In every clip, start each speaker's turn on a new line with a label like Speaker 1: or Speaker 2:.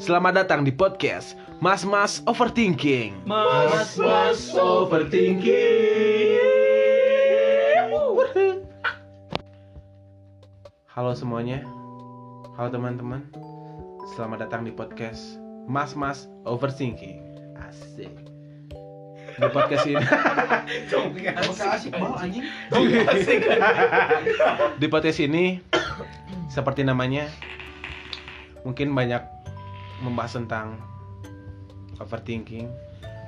Speaker 1: Selamat datang di podcast Mas Mas Overthinking.
Speaker 2: Mas Mas Overthinking.
Speaker 1: Halo semuanya. Halo teman-teman. Selamat datang di podcast Mas Mas Overthinking. Asik. Di podcast ini di podcast ini seperti namanya mungkin banyak membahas tentang overthinking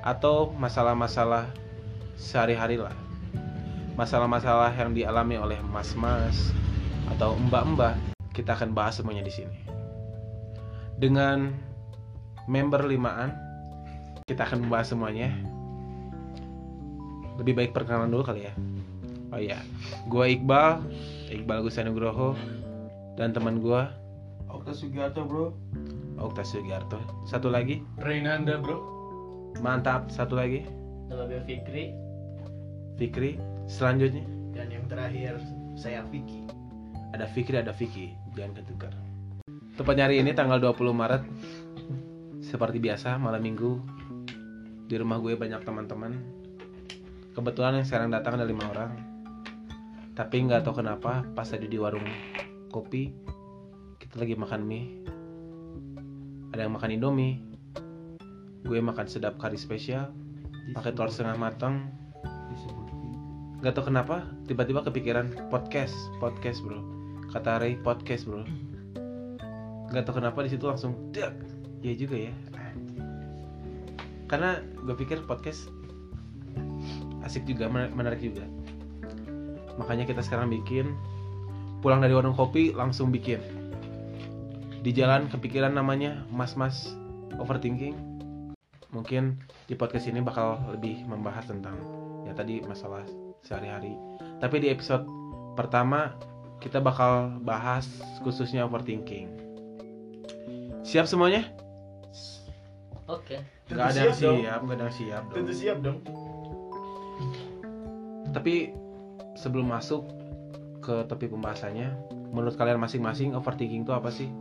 Speaker 1: atau masalah-masalah sehari-hari lah. Masalah-masalah yang dialami oleh mas-mas atau mbak-mbak kita akan bahas semuanya di sini. Dengan member limaan kita akan membahas semuanya. Lebih baik perkenalan dulu kali ya. Oh iya gua Iqbal Iqbal Gus Nugroho dan teman gua
Speaker 2: Okta Sugiarto bro.
Speaker 1: Okta Sugiarto satu lagi?
Speaker 2: Renanda bro.
Speaker 1: mantap. Satu lagi?
Speaker 3: Nama gue Fikri.
Speaker 1: Fikri. Selanjutnya?
Speaker 3: Dan yang terakhir saya Vicky.
Speaker 1: ada Fikri ada Vicky. Jangan ketukar. Tepatnya hari ini tanggal 20 Maret. Seperti biasa malam minggu. Di rumah gue banyak teman-teman. Kebetulan yang sekarang datang ada lima orang. Tapi nggak tahu kenapa pas tadi di warung kopi kita lagi makan mie ada yang makan indomie. Gue makan sedap kari spesial. Pakai telur setengah matang. nggak tahu kenapa tiba-tiba kepikiran podcast podcast bro. Kata Ray podcast bro. Nggak tahu kenapa di situ langsung dak. Ya juga ya. Karena gue pikir podcast asik juga men- menarik juga. Makanya kita sekarang bikin pulang dari warung kopi langsung bikin di jalan kepikiran namanya mas-mas overthinking mungkin di podcast ini bakal lebih membahas tentang ya tadi masalah sehari-hari tapi di episode pertama kita bakal bahas khususnya overthinking siap semuanya
Speaker 3: Oke.
Speaker 1: Gak ada yang siap, gak ada yang siap dong.
Speaker 2: Tentu siap dong.
Speaker 1: Tapi sebelum masuk ke topik pembahasannya, menurut kalian masing-masing overthinking itu apa sih?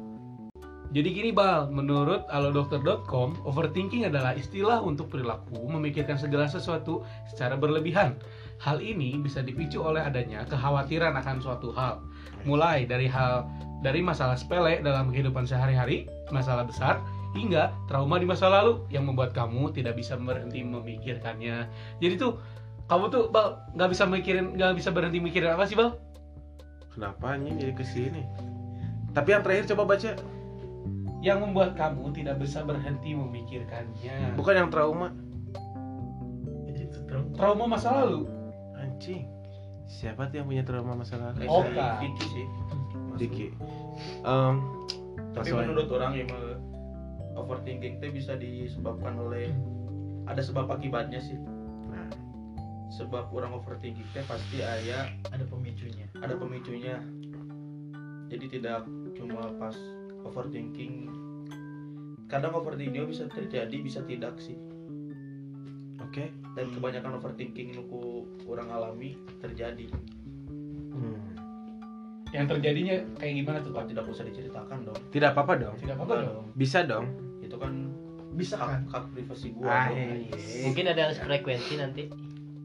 Speaker 4: Jadi gini Bal, menurut alodokter.com, overthinking adalah istilah untuk perilaku memikirkan segala sesuatu secara berlebihan. Hal ini bisa dipicu oleh adanya kekhawatiran akan suatu hal. Mulai dari hal dari masalah sepele dalam kehidupan sehari-hari, masalah besar, hingga trauma di masa lalu yang membuat kamu tidak bisa berhenti memikirkannya. Jadi tuh kamu tuh Bal nggak bisa mikirin nggak bisa berhenti mikirin apa sih Bal?
Speaker 1: Kenapa anjing jadi ke sini? Tapi yang terakhir coba baca,
Speaker 4: Yang membuat kamu tidak bisa berhenti memikirkannya.
Speaker 1: bukan yang trauma.
Speaker 2: Itu dong.
Speaker 4: trauma masa lalu.
Speaker 1: Anjing. Siapa tuh yang punya trauma masa lalu?
Speaker 4: Oh,
Speaker 2: Oke.
Speaker 4: Kak.
Speaker 2: Vicky sih.
Speaker 1: Diki. Em,
Speaker 2: Tapi menurut orang yang overthinking itu bisa disebabkan oleh ada sebab akibatnya sih.
Speaker 1: Nah,
Speaker 2: Sebab orang overthinking teh pasti ada
Speaker 3: Ada pemicunya.
Speaker 2: ada pemicunya. Jadi tidak cuma pas overthinking. Kadang overthinking bisa terjadi, bisa tidak sih.
Speaker 1: oke.
Speaker 2: Dan kebanyakan overthinking nuku orang alami terjadi.
Speaker 1: Hmm.
Speaker 4: Yang terjadinya kayak gimana tuh
Speaker 2: Pak tidak usah diceritakan dong.
Speaker 1: Tidak apa-apa dong.
Speaker 4: Tidak apa-apa dong.
Speaker 1: Bisa dong.
Speaker 2: Itu kan
Speaker 4: Bisa
Speaker 2: hak, hak privasi gua.
Speaker 1: Ah,
Speaker 2: dong.
Speaker 1: iya.
Speaker 3: Mungkin ada yang frekuensi nanti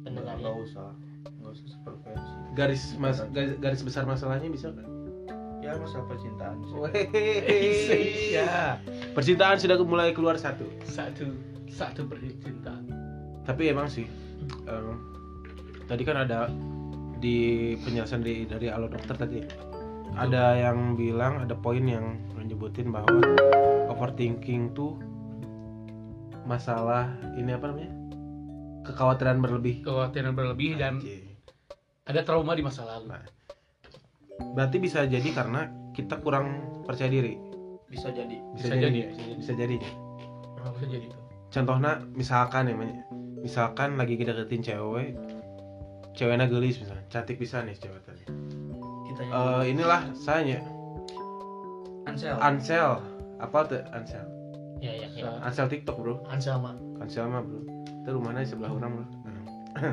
Speaker 3: pendengarnya.
Speaker 2: nggak usah, nggak usah frekuensi.
Speaker 1: Garis mas garis, garis besar masalahnya bisa kan?
Speaker 2: Ya masalah percintaan sih.
Speaker 1: Iya. Percintaan sudah mulai keluar satu.
Speaker 4: Satu satu percintaan.
Speaker 1: Tapi emang sih, em, tadi kan ada di penjelasan dari dari alo dokter tadi ada yang bilang ada poin yang menyebutin bahwa overthinking tuh masalah ini apa namanya kekhawatiran berlebih.
Speaker 4: Kekhawatiran berlebih dan ada trauma di masa lalu.
Speaker 1: Nah. Berarti bisa jadi karena kita kurang percaya diri.
Speaker 2: Bisa jadi.
Speaker 4: Bisa jadi, bisa jadi.
Speaker 1: Bisa jadi.
Speaker 4: Bisa jadi.
Speaker 1: Contohnya misalkan ya, misalkan lagi deketin cewek, ceweknya gelis misalnya, cantik bisa nih cewek tadi.
Speaker 2: Kita
Speaker 1: Eh inilah saya
Speaker 2: Ansel.
Speaker 1: Ansel apa tuh Ansel
Speaker 3: Ya ya ya.
Speaker 1: Ansel TikTok bro
Speaker 3: Ansama
Speaker 1: Ansel mah bro itu rumahnya di sebelah orang bro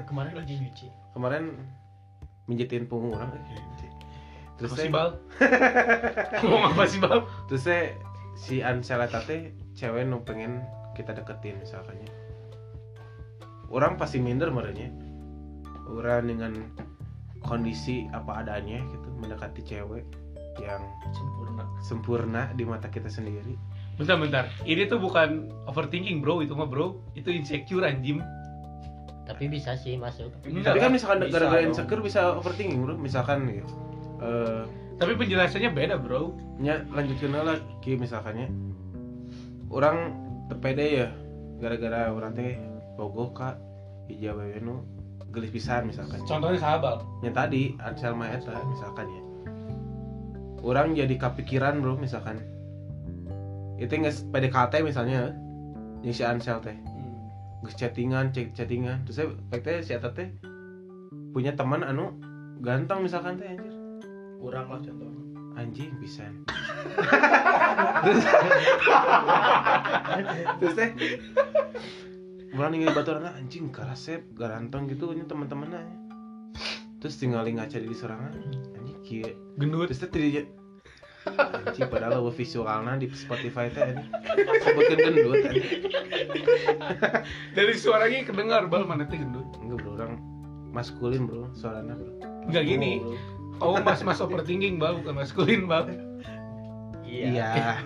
Speaker 3: kemarin lagi nyuci.
Speaker 1: kemarin mijitin punggung orang terus
Speaker 4: Apa
Speaker 1: saya
Speaker 4: sih Bal? Ngomong apa sih Bal?
Speaker 1: terus saya si Ansel eta teh cewek nu pengen kita deketin misalkannya. Orang pasti minder merenya. Orang dengan kondisi apa adanya gitu mendekati cewek yang
Speaker 2: sempurna.
Speaker 1: sempurna di mata kita sendiri.
Speaker 4: Bentar bentar. Ini tuh bukan overthinking bro. Itu mah bro. Itu insecure anjim
Speaker 3: Tapi bisa sih masuk.
Speaker 4: Enggak
Speaker 1: tapi kan misalkan gara-gara insecure bisa overthinking bro. Misalkan gitu eh
Speaker 4: tapi penjelasannya beda bro.
Speaker 1: nya lanjutkan lah ki misalkannya. Orang tepede ya gara-gara orang teh bogo kak. Hijau nu gelis pisan misalkan.
Speaker 4: Contohnya sahabat
Speaker 1: yang tadi Ansel Maeta misalkan ya. Orang jadi kepikiran bro misalkan. Itu nggak PDKT misalnya yang si Ansel teh. Nggak chattingan cek chattingan. Terus saya teh si Eta teh punya teman anu ganteng misalkan teh
Speaker 2: kurang lah contohnya.
Speaker 1: Anjing bisa terus terus teh Orang ninggalin batu anjing karasep garanteng gitu ini teman-temannya. Terus tinggal ngaca di sorangan anjing kieu
Speaker 4: gendut.
Speaker 1: Terus teh tidak anjing padahal lo visualnya di Spotify teh anjing. Sebutkeun gendut
Speaker 4: dari suaranya kedengar bal. Mana teh gendut?
Speaker 1: Enggak bro orang maskulin bro suaranya bro.
Speaker 4: Enggak gini oh mas mas overthinking bal bukan maskulin bal
Speaker 1: iya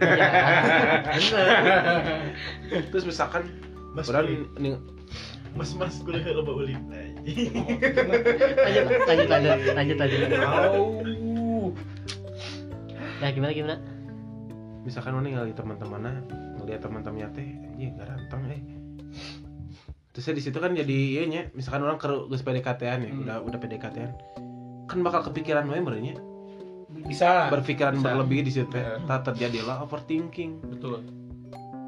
Speaker 1: terus misalkan
Speaker 5: Mas
Speaker 1: ning-
Speaker 5: Mas Mas kuliah loba ulin.
Speaker 3: Lanjut, lanjut, lanjut, lanjut, lanjut.
Speaker 4: Au.
Speaker 3: Nah, gimana, gimana?
Speaker 1: misalkan orang ninggalin teman-temannya ngeliat teman-temannya teh anjing garanteng eh terus saya di situ kan jadi iya nya misalkan orang ke geus PDKT-an ya
Speaker 4: Hmm.
Speaker 1: udah udah PDKT-an kan bakal kepikiran we merenya
Speaker 4: bisa.
Speaker 1: Berpikiran
Speaker 4: Bisa.
Speaker 1: berlebih di situ teh
Speaker 4: Ya.
Speaker 1: tak terjadilah overthinking.
Speaker 4: Betul.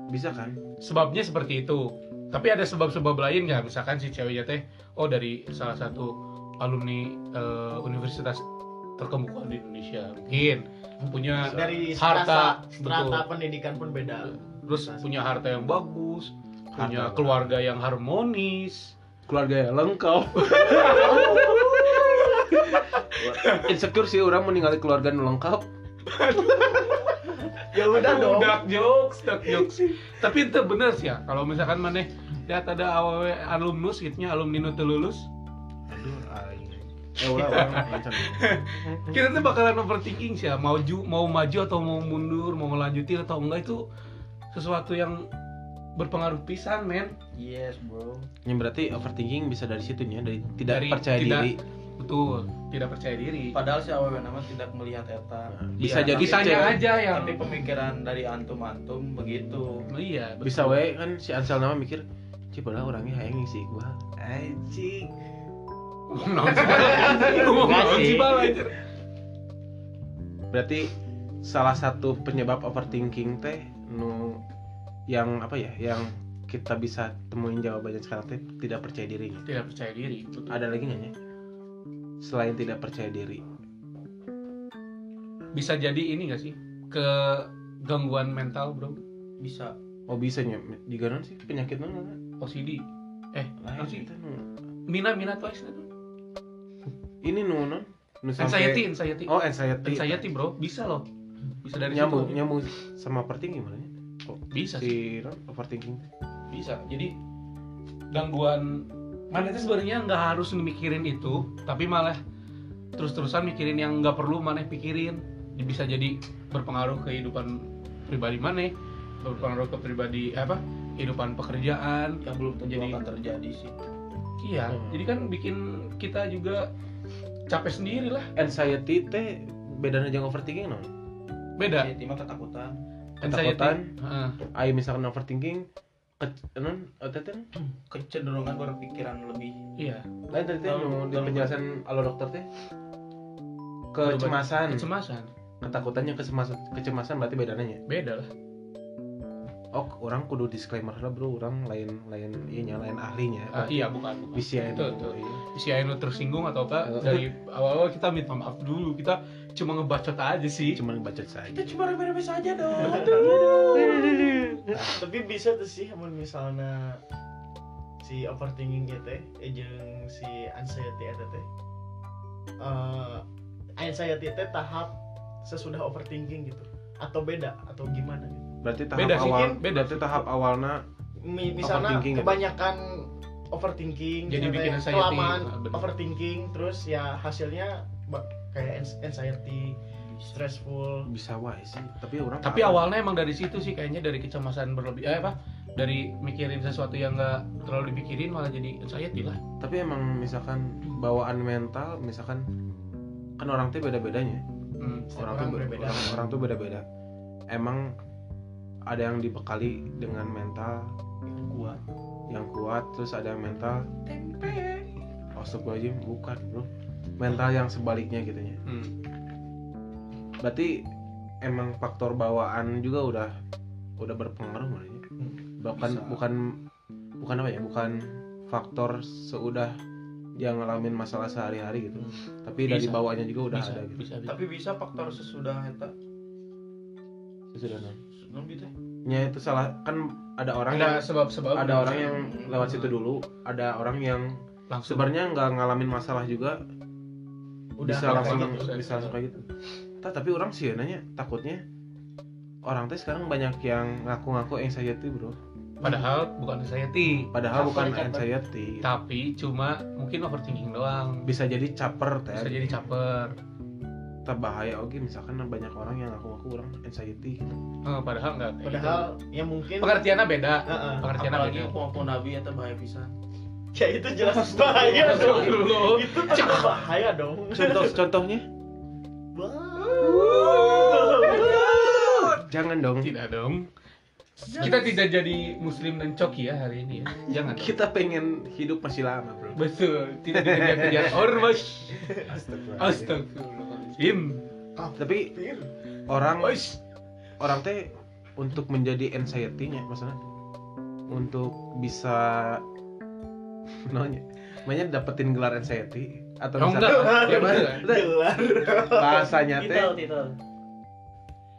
Speaker 1: Bisa kan?
Speaker 4: Sebabnya seperti itu. Tapi ada sebab-sebab lain nggak? Misalkan si ceweknya teh oh dari salah satu alumni eh, universitas terkemuka di Indonesia. Mungkin punya
Speaker 5: Dari
Speaker 4: harta.
Speaker 5: strata, strata
Speaker 4: betul.
Speaker 5: pendidikan pun beda.
Speaker 4: terus punya harta yang bagus punya
Speaker 1: Harta.
Speaker 4: keluarga yang harmonis.
Speaker 1: Keluarga yang lengkap insecure sih orang meninggali keluarga yang lengkap.
Speaker 5: Ya udah dong.
Speaker 4: dark jokes dark jokes. Tapi itu bener sih ya kalau misalkan mana lihat ada awewe alumnus gitu nya alumni nu teu lulus.
Speaker 1: Aduh aing. Eh
Speaker 4: kita tuh bakalan overthinking sih ya mau ju mau maju atau mau mundur mau melanjutin atau enggak itu sesuatu yang berpengaruh pisan men.
Speaker 2: Yes bro.
Speaker 1: Yang berarti overthinking bisa dari situnya dari tidak
Speaker 4: Dari
Speaker 1: percaya
Speaker 4: tidak-
Speaker 1: diri
Speaker 4: betul. Tidak percaya diri.
Speaker 2: Padahal si awewe nama tidak melihat eta.
Speaker 1: Bisa
Speaker 2: Iya,
Speaker 1: jadi
Speaker 4: bisanya
Speaker 1: cewek-
Speaker 4: aja yang
Speaker 2: tapi pemikiran dari antum antum begitu.
Speaker 4: Iya betul.
Speaker 1: bisa we kan si Ansel nama mikir Cih padahal orangnya hayang sih gua. Anjing.
Speaker 4: Sih,
Speaker 3: sih.
Speaker 4: sih,
Speaker 1: berarti salah satu penyebab overthinking teh nu yang apa ya yang kita bisa temuin jawabannya sekarang teh tidak percaya dirinya
Speaker 4: tidak percaya diri betul.
Speaker 1: ada lagi nggak ya selain tidak percaya diri.
Speaker 4: Bisa jadi ini gak sih? Ke gangguan mental bro?
Speaker 2: Bisa.
Speaker 1: Oh bisa nya. Di ganon sih penyakit mana
Speaker 4: OCD eh
Speaker 1: lain
Speaker 4: sih? mina mina twice itu
Speaker 1: ini nu non. Nu
Speaker 4: anxiety anxiety.
Speaker 1: Oh anxiety.
Speaker 4: Anxiety bro. Bisa loh. Bisa dari
Speaker 1: nyambung
Speaker 4: situ.
Speaker 1: Nyambung sama overthinking gimana ya
Speaker 4: bisa sih.
Speaker 1: Si non overthinking?
Speaker 4: Bisa. Jadi gangguan mana itu sebenarnya nggak harus mikirin itu tapi malah terus-terusan mikirin yang nggak perlu mana pikirin. Bisa jadi berpengaruh ke kehidupan pribadi mana berpengaruh ke pribadi eh, apa kehidupan pekerjaan.
Speaker 2: Yang belum tentu
Speaker 4: Jadi-
Speaker 2: akan terjadi sih.
Speaker 4: Iya
Speaker 1: Hmm.
Speaker 4: jadi kan bikin kita juga capek sendiri lah
Speaker 1: anxiety teh bedanya jeung overthinking non
Speaker 4: beda.
Speaker 2: Anxiety mah ketakutan.
Speaker 1: Ketakutan.
Speaker 4: Heeh.
Speaker 1: ayo misalkan overthinking non teh teh
Speaker 2: kecenderungan berpikiran lebih.
Speaker 4: Iya.
Speaker 1: Lain tadi teh nu di penjelasan alo dokter teh? Kecemasan.
Speaker 4: kecemasan.
Speaker 1: Ketakutannya kecemasan kecemasan berarti bedanya
Speaker 4: beda lah.
Speaker 1: Oh orang kudu disclaimer lah bro. Orang lain lain iya lain ahlinya.
Speaker 4: Ah, iya bukan bukan.
Speaker 1: Bisa iya.
Speaker 4: si Aino tersinggung atau apa
Speaker 1: Eh.
Speaker 4: dari awal-awal kita minta maaf dulu. Kita cuma ngebacot aja sih
Speaker 1: cuman baca saja
Speaker 2: cuma remeh-remeh saja dong
Speaker 5: Tapi bisa tuh sih amun misalnya si overthinking ya teh eh, jeung si anxiety eta teh. Eh anxiety teh tahap sesudah overthinking gitu atau beda atau gimana gitu.
Speaker 1: berarti tahap
Speaker 4: Beda sih,
Speaker 1: awal
Speaker 5: Kin.
Speaker 1: beda berarti tahap awalnya
Speaker 5: Mi- misalnya
Speaker 1: Overthinking gitu.
Speaker 5: kebanyakan overthinking
Speaker 4: Jadi bikin anxiety.
Speaker 5: kelamaan
Speaker 4: Ah,
Speaker 5: overthinking terus ya hasilnya kayak anxiety stressful
Speaker 1: bisa wae sih tapi orang
Speaker 4: Tapi
Speaker 1: tahu.
Speaker 4: awalnya emang dari situ sih kayaknya dari kecemasan berlebih eh apa? Dari mikirin sesuatu yang nggak terlalu dipikirin malah jadi anxiety lah.
Speaker 1: tapi emang misalkan bawaan mental misalkan kan orang tuh beda bedanya
Speaker 4: Hmm.
Speaker 1: orang,
Speaker 5: orang
Speaker 1: tuh be-
Speaker 5: berbeda.
Speaker 1: orang, orang tuh beda beda emang ada yang dibekali dengan mental
Speaker 2: Yang kuat
Speaker 1: yang kuat terus ada yang mental Astagfirullahaladzim bukan bro mental yang sebaliknya gitu ya.
Speaker 4: Hmm.
Speaker 1: berarti emang faktor bawaan juga udah udah berpengaruh makanya bukan
Speaker 2: Bisa.
Speaker 1: bukan bukan apa ya bukan faktor seudah dia ngalamin masalah sehari-hari gitu. Tapi dari
Speaker 4: Bisa.
Speaker 1: bawaannya juga udah
Speaker 4: bisa,
Speaker 1: ada gitu.
Speaker 4: bisa, bisa.
Speaker 2: tapi bisa. faktor sesudah eta?
Speaker 1: Sudah non
Speaker 2: non gitu
Speaker 1: nya itu salah. Kan ada orang
Speaker 4: ada
Speaker 1: yang
Speaker 4: sebab-sebab
Speaker 1: ada orang yang lewat situ dulu. Ada orang yang
Speaker 4: langsung.
Speaker 1: sebenarnya nggak ngalamin masalah juga
Speaker 5: udah
Speaker 1: bisa
Speaker 5: kayak
Speaker 1: langsung
Speaker 5: gitu.
Speaker 1: bisa langsung kayak gitu Ta- tapi orang sih nanya takutnya orang teh sekarang banyak yang ngaku-ngaku anxiety bro
Speaker 4: padahal bukan anxiety
Speaker 1: padahal
Speaker 3: Caper,
Speaker 1: bukan
Speaker 3: caper.
Speaker 1: anxiety
Speaker 4: tapi cuma mungkin overthinking doang
Speaker 1: bisa jadi caper teh
Speaker 4: bisa jadi caper
Speaker 1: tak bahaya oke misalkan banyak orang yang ngaku-ngaku orang anxiety gitu.
Speaker 4: Eh, padahal nggak kayak
Speaker 5: padahal ya mungkin
Speaker 4: gitu. pengertiannya beda
Speaker 5: Heeh.
Speaker 4: pengertiannya
Speaker 2: apalagi
Speaker 4: beda
Speaker 2: pengakuan nabi eta bahaya pisan
Speaker 5: ya itu jelas bahaya dong.
Speaker 4: Astagfirullah.
Speaker 5: itu tentu bahaya dong.
Speaker 1: Contoh contohnya? Jangan dong.
Speaker 4: Tidak dong. Kita tidak jadi muslim dan coki ya hari ini ya. Jangan. Dong.
Speaker 1: kita pengen hidup masih lama bro.
Speaker 4: Betul. Tidak dikejar-kejar ormas.
Speaker 1: Astagfirullah.
Speaker 4: astagfirullahaladzim.
Speaker 1: Tapi orang orang teh untuk menjadi anxiety-nya maksudnya. Untuk bisa namanya namanya dapetin gelar anxiety atau
Speaker 4: oh enggak.
Speaker 1: Misalkan
Speaker 4: ya bener
Speaker 5: gelar.
Speaker 1: bahasanya teh